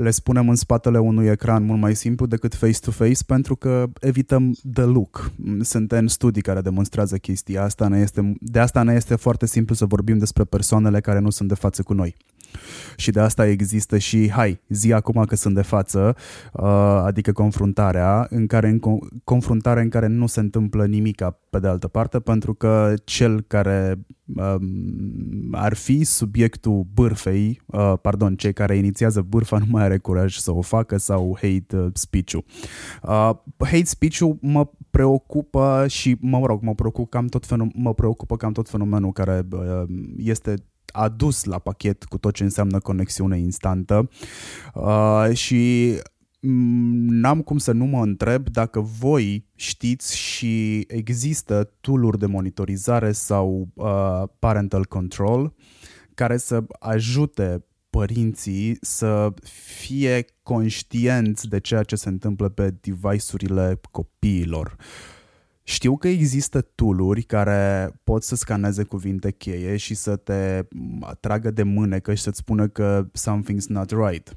le spunem în spatele unui ecran mult mai simplu decât face-to-face pentru că evităm the look. Sunt în studii care demonstrează chestia asta. Ne este, de asta ne este foarte simplu să vorbim despre persoanele care nu sunt de față cu noi. Și de asta există și, hai, zi acum că sunt de față, uh, adică confruntarea, în care în confruntare în care nu se întâmplă nimica pe de altă parte, pentru că cel care um, ar fi subiectul bârfei, uh, pardon, cei care inițiază bârfa nu mai are curaj să o facă sau hate uh, speech-ul. Uh, hate speech-ul mă preocupă și, mă rog, mă preocupă cam tot, fenom- mă preocupă cam tot fenomenul care uh, este adus la pachet cu tot ce înseamnă conexiune instantă uh, și n-am cum să nu mă întreb dacă voi știți și există tooluri de monitorizare sau uh, parental control care să ajute părinții să fie conștienți de ceea ce se întâmplă pe device-urile copiilor. Știu că există tooluri care pot să scaneze cuvinte cheie și să te tragă de mânecă și să-ți spună că something's not right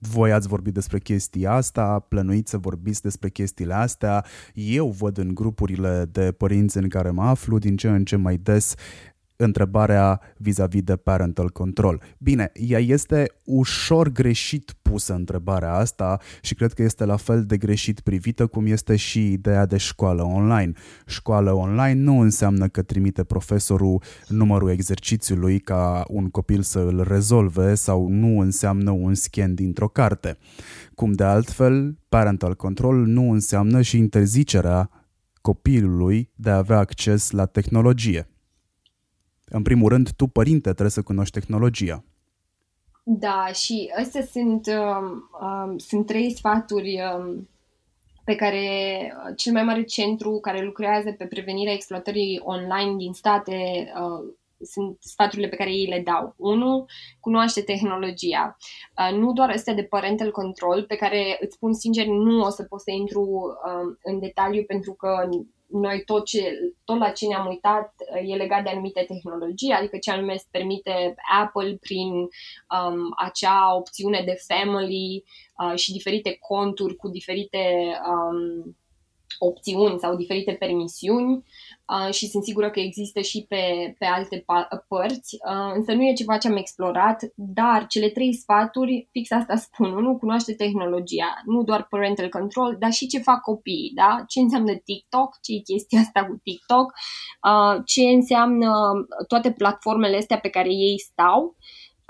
voi ați vorbit despre chestia asta, plănuiți să vorbiți despre chestiile astea. Eu văd în grupurile de părinți în care mă aflu din ce în ce mai des întrebarea vis-a-vis de parental control. Bine, ea este ușor greșit pusă întrebarea asta și cred că este la fel de greșit privită cum este și ideea de școală online. Școală online nu înseamnă că trimite profesorul numărul exercițiului ca un copil să îl rezolve sau nu înseamnă un scan dintr-o carte. Cum de altfel, parental control nu înseamnă și interzicerea copilului de a avea acces la tehnologie. În primul rând, tu, părinte, trebuie să cunoști tehnologia. Da, și astea sunt, um, um, sunt trei sfaturi um, pe care uh, cel mai mare centru care lucrează pe prevenirea exploatării online din state uh, sunt sfaturile pe care ei le dau. Unu, cunoaște tehnologia. Uh, nu doar astea de parental control, pe care îți spun sincer, nu o să pot să intru uh, în detaliu pentru că noi tot, ce, tot la ce ne-am uitat e legat de anumite tehnologii, adică ce anume îți permite Apple prin um, acea opțiune de family uh, și diferite conturi cu diferite um, opțiuni sau diferite permisiuni. uh, și sunt sigură că există și pe, pe alte părți, uh, însă nu e ceva ce am explorat, dar cele trei sfaturi, fix asta spun, nu cunoaște tehnologia, nu doar parental control, dar și ce fac copiii, da? ce înseamnă TikTok, ce e chestia asta cu TikTok, uh, ce înseamnă toate platformele astea pe care ei stau,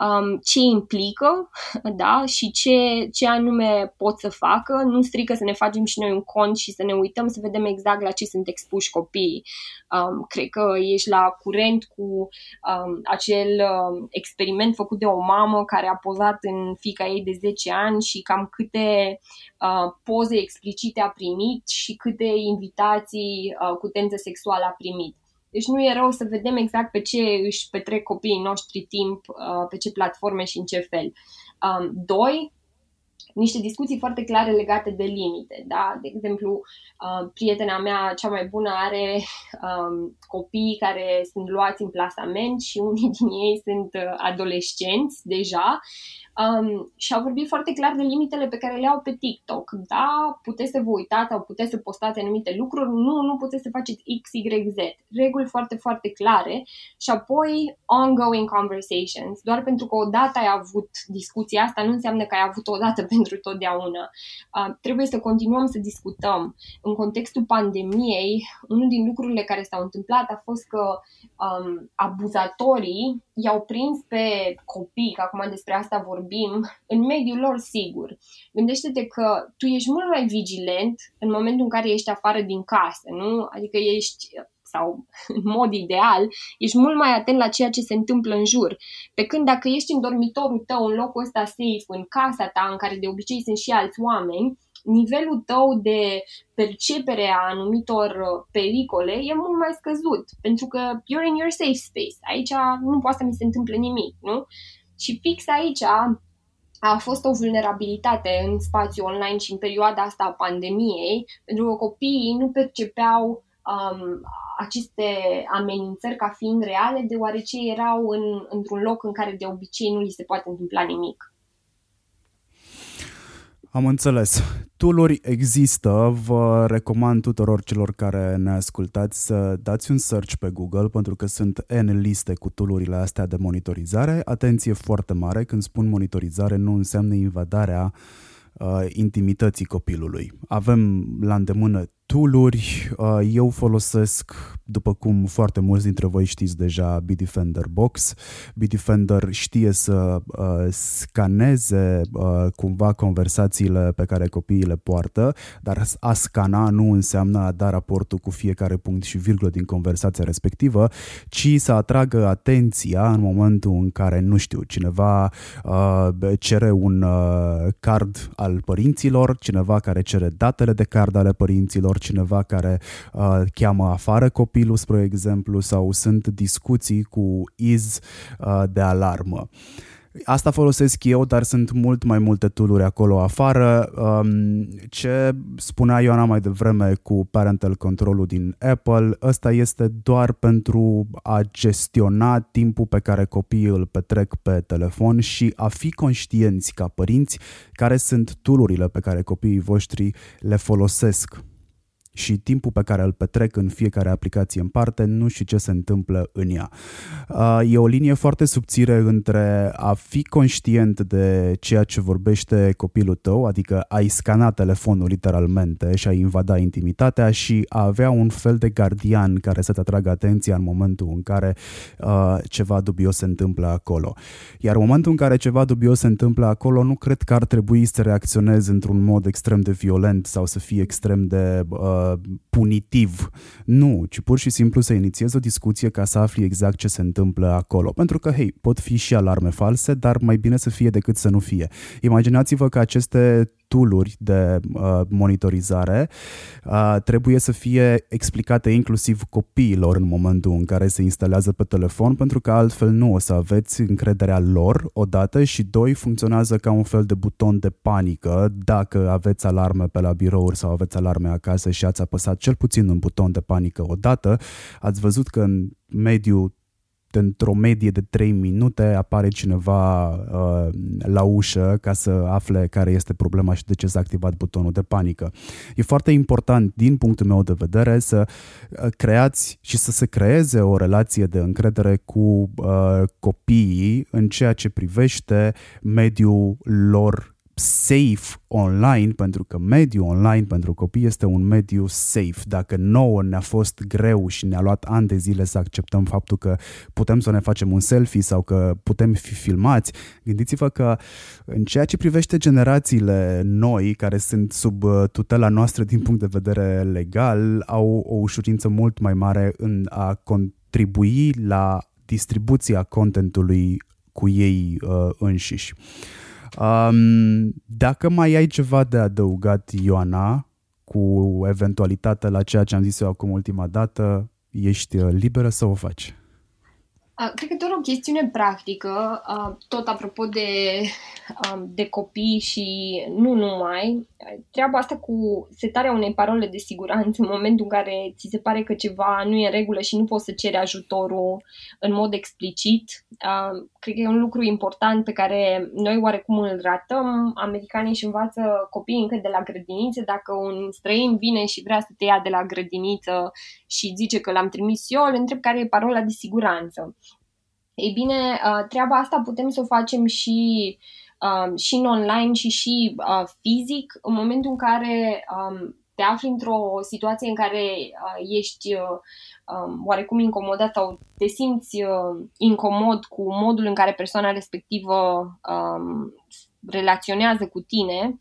um, ce implică da, și ce, ce anume pot să facă. Nu strică să ne facem și noi un cont și să ne uităm să vedem exact la ce sunt expuși copiii. Um, cred că ești la curent cu um, acel um, experiment făcut de o mamă care a pozat în fica ei de 10 ani și cam câte uh, poze explicite a primit și câte invitații uh, cu tență sexuală a primit. Deci nu e rău să vedem exact pe ce își petrec copiii noștri timp, uh, pe ce platforme și în ce fel. Um, doi, niște discuții foarte clare legate de limite. Da? De exemplu, uh, prietena mea cea mai bună are um, copii care sunt luați în plasament și unii din ei sunt uh, adolescenți deja um, și au vorbit foarte clar de limitele pe care le au pe TikTok. Da, puteți să vă uitați sau puteți să postați anumite lucruri, nu, nu puteți să faceți X, Y, Z. Reguli foarte, foarte clare și apoi ongoing conversations. Doar pentru că odată ai avut discuția asta nu înseamnă că ai avut odată pentru totdeauna. Uh, trebuie să continuăm să discutăm. În contextul pandemiei, unul din lucrurile care s-au întâmplat a fost că um, abuzatorii i-au prins pe copii, că acum despre asta vorbim, în mediul lor sigur. Gândește-te că tu ești mult mai vigilent în momentul în care ești afară din casă, nu? Adică ești sau în mod ideal, ești mult mai atent la ceea ce se întâmplă în jur. Pe când dacă ești în dormitorul tău, în locul ăsta safe, în casa ta, în care de obicei sunt și alți oameni, nivelul tău de percepere a anumitor uh, pericole e mult mai scăzut, pentru că you're in your safe space. Aici nu poate să mi se întâmple nimic, nu? Și fix aici a fost o vulnerabilitate în spațiu online și în perioada asta a pandemiei, pentru că copiii nu percepeau um, aceste amenințări ca fiind reale, deoarece erau în, într-un loc în care de obicei nu li se poate întâmpla nimic. Am înțeles. Tooluri există, vă recomand tuturor celor care ne ascultați să dați un search pe Google pentru că sunt N liste cu toolurile astea de monitorizare. Atenție foarte mare, când spun monitorizare nu înseamnă invadarea uh, intimității copilului. Avem la îndemână tooluri. Uh, eu folosesc, după cum foarte mulți dintre voi știți deja, Bitdefender Box. Bitdefender știe să uh, scaneze uh, cumva conversațiile pe care copiii le poartă, dar a scana nu înseamnă a da raportul cu fiecare punct și virgulă din conversația respectivă, ci să atragă atenția în momentul în care, nu știu, cineva uh, cere un uh, card al părinților, cineva care cere datele de card ale părinților, cineva care uh, cheamă afară copilul, spre exemplu, sau sunt discuții cu iz uh, de alarmă. Asta folosesc eu, dar sunt mult mai multe tooluri acolo afară. Um, ce spunea Ioana mai devreme cu parental controlul din Apple, ăsta este doar pentru a gestiona timpul pe care copiii îl petrec pe telefon și a fi conștienți ca părinți care sunt toolurile pe care copiii voștri le folosesc și timpul pe care îl petrec în fiecare aplicație în parte, nu știu ce se întâmplă în ea. E o linie foarte subțire între a fi conștient de ceea ce vorbește copilul tău, adică ai scana telefonul literalmente și ai invada intimitatea și a avea un fel de gardian care să te atragă atenția în momentul în care uh, ceva dubios se întâmplă acolo. Iar în momentul în care ceva dubios se întâmplă acolo, nu cred că ar trebui să reacționezi într-un mod extrem de violent sau să fii extrem de uh, punitiv. Nu, ci pur și simplu să inițiezi o discuție ca să afli exact ce se întâmplă acolo. Pentru că, hei, pot fi și alarme false, dar mai bine să fie decât să nu fie. Imaginați-vă că aceste tooluri de uh, monitorizare uh, trebuie să fie explicate inclusiv copiilor în momentul în care se instalează pe telefon, pentru că altfel nu o să aveți încrederea lor odată și doi funcționează ca un fel de buton de panică dacă aveți alarme pe la birouri sau aveți alarme acasă și ați apăsat cel puțin un buton de panică odată, ați văzut că în mediul într-o medie de 3 minute apare cineva uh, la ușă ca să afle care este problema și de ce s-a activat butonul de panică. E foarte important, din punctul meu de vedere, să uh, creați și să se creeze o relație de încredere cu uh, copiii în ceea ce privește mediul lor safe online, pentru că mediul online pentru copii este un mediu safe. Dacă nouă ne-a fost greu și ne-a luat ani de zile să acceptăm faptul că putem să ne facem un selfie sau că putem fi filmați, gândiți-vă că în ceea ce privește generațiile noi, care sunt sub uh, tutela noastră din punct de vedere legal, au o ușurință mult mai mare în a contribui la distribuția contentului cu ei uh, înșiși. Um, dacă mai ai ceva de adăugat, Ioana, cu eventualitatea la ceea ce am zis eu acum ultima dată, ești uh, liberă să o faci. Cred că doar o chestiune practică, tot apropo de, de copii și nu numai, treaba asta cu setarea unei parole de siguranță în momentul în care ți se pare că ceva nu e în regulă și nu poți să ceri ajutorul în mod explicit, cred că e un lucru important pe care noi oarecum îl ratăm. Americanii își învață copiii încă de la grădiniță. Dacă un străin vine și vrea să te ia de la grădiniță și zice că l-am trimis eu, îl întreb care e parola de siguranță. Ei bine, uh, treaba asta putem să o facem și, um, și în online și și uh, fizic, în momentul în care um, te afli într-o situație în care uh, ești um, oarecum incomodat sau te simți incomod cu modul în care persoana respectivă relaționează cu tine,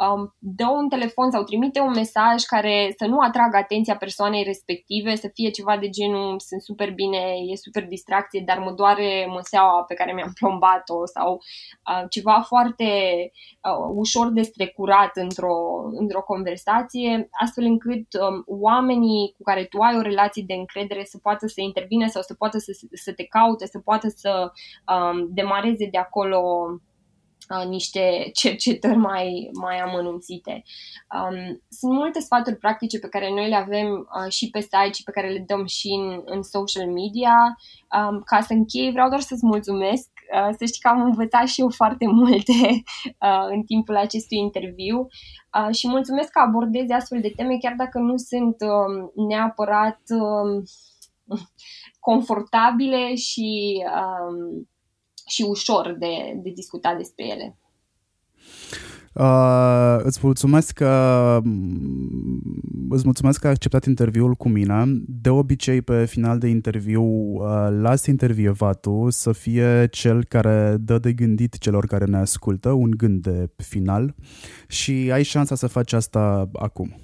um, dă un telefon sau trimite un mesaj care să nu atragă atenția persoanei respective, să fie ceva de genul sunt super bine, e super distracție, dar mă doare măseaua pe care mi-am plombat-o sau uh, ceva foarte uh, ușor de strecurat într-o, într-o conversație, astfel încât um, oamenii cu care tu ai o relație de încredere să poată să intervine sau să poată să, să te caute, să poată să um, demareze de acolo uh, niște cercetări mai, mai amănunțite. Um, sunt multe sfaturi practice pe care noi le avem uh, și pe site și pe care le dăm și în, în social media. Um, ca să închei, vreau doar să-ți mulțumesc. Uh, să știi că am învățat și eu foarte multe uh, în timpul acestui interviu uh, și mulțumesc că abordezi astfel de teme, chiar dacă nu sunt uh, neapărat uh, confortabile și uh, și ușor de, de discutat despre ele. Uh, îți mulțumesc că mm, îți mulțumesc că ai acceptat interviul cu mine. De obicei, pe final de interviu, uh, las intervievatul să fie cel care dă de gândit celor care ne ascultă, un gând de final și ai șansa să faci asta acum.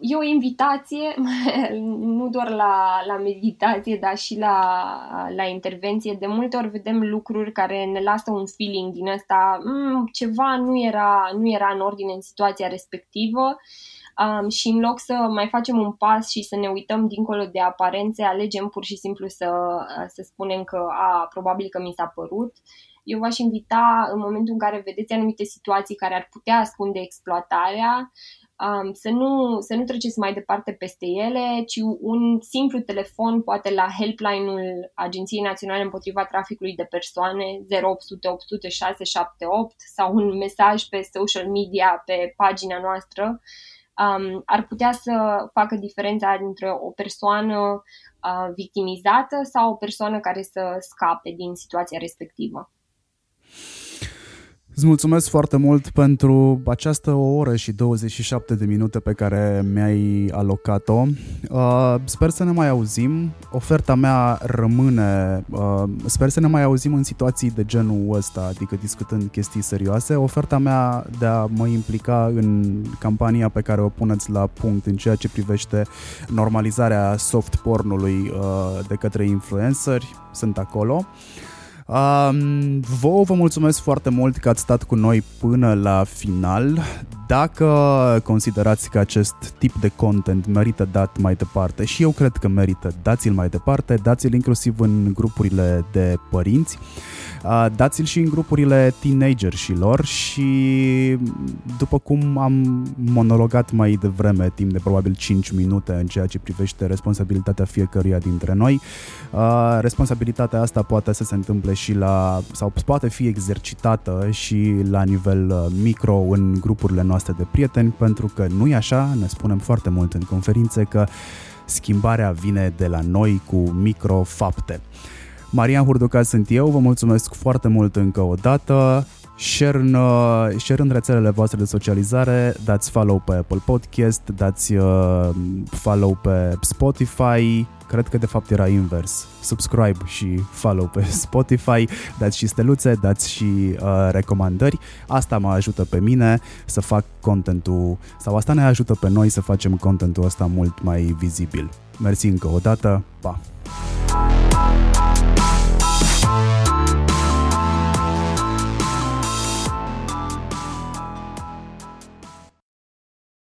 E o invitație, nu doar la, la meditație, dar și la, la intervenție. De multe ori vedem lucruri care ne lasă un feeling din ăsta, mm, ceva nu era, nu era în ordine în situația respectivă um, și în loc să mai facem un pas și să ne uităm dincolo de aparențe, alegem pur și simplu să, să spunem că a, probabil că mi s-a părut. Eu v-aș invita în momentul în care vedeți anumite situații care ar putea ascunde exploatarea, um, să, nu, să nu treceți mai departe peste ele, ci un simplu telefon, poate la helpline-ul Agenției Naționale împotriva traficului de persoane 0800 800 678 sau un mesaj pe social media, pe pagina noastră, um, ar putea să facă diferența dintre o persoană uh, victimizată sau o persoană care să scape din situația respectivă. Îți mulțumesc foarte mult pentru această o oră și 27 de minute pe care mi-ai alocat-o. Uh, sper să ne mai auzim. Oferta mea rămâne... Uh, sper să ne mai auzim în situații de genul ăsta, adică discutând chestii serioase. Oferta mea de a mă implica în campania pe care o puneți la punct în ceea ce privește normalizarea soft pornului uh, de către influenceri sunt acolo. Uh, Um, vouă vă mulțumesc foarte mult că ați stat cu noi până la final. Dacă considerați că acest tip de content merită dat mai departe și eu cred că merită, dați-l mai departe, dați-l inclusiv în grupurile de părinți. Dați-l și în grupurile teenagerșilor și după cum am monologat mai devreme, timp de probabil 5 minute în ceea ce privește responsabilitatea fiecăruia dintre noi, responsabilitatea asta poate să se întâmple și la, sau poate fi exercitată și la nivel micro în grupurile noastre de prieteni, pentru că nu e așa, ne spunem foarte mult în conferințe că schimbarea vine de la noi cu micro fapte. Marian Hurduca sunt eu, vă mulțumesc foarte mult încă o dată share în, uh, share în rețelele voastre de socializare, dați follow pe Apple Podcast, dați uh, follow pe Spotify, cred că de fapt era invers. Subscribe și follow pe Spotify, dați și steluțe, dați și uh, recomandări. Asta mă ajută pe mine să fac contentul, sau asta ne ajută pe noi să facem contentul ăsta mult mai vizibil. Mersi încă o dată, pa!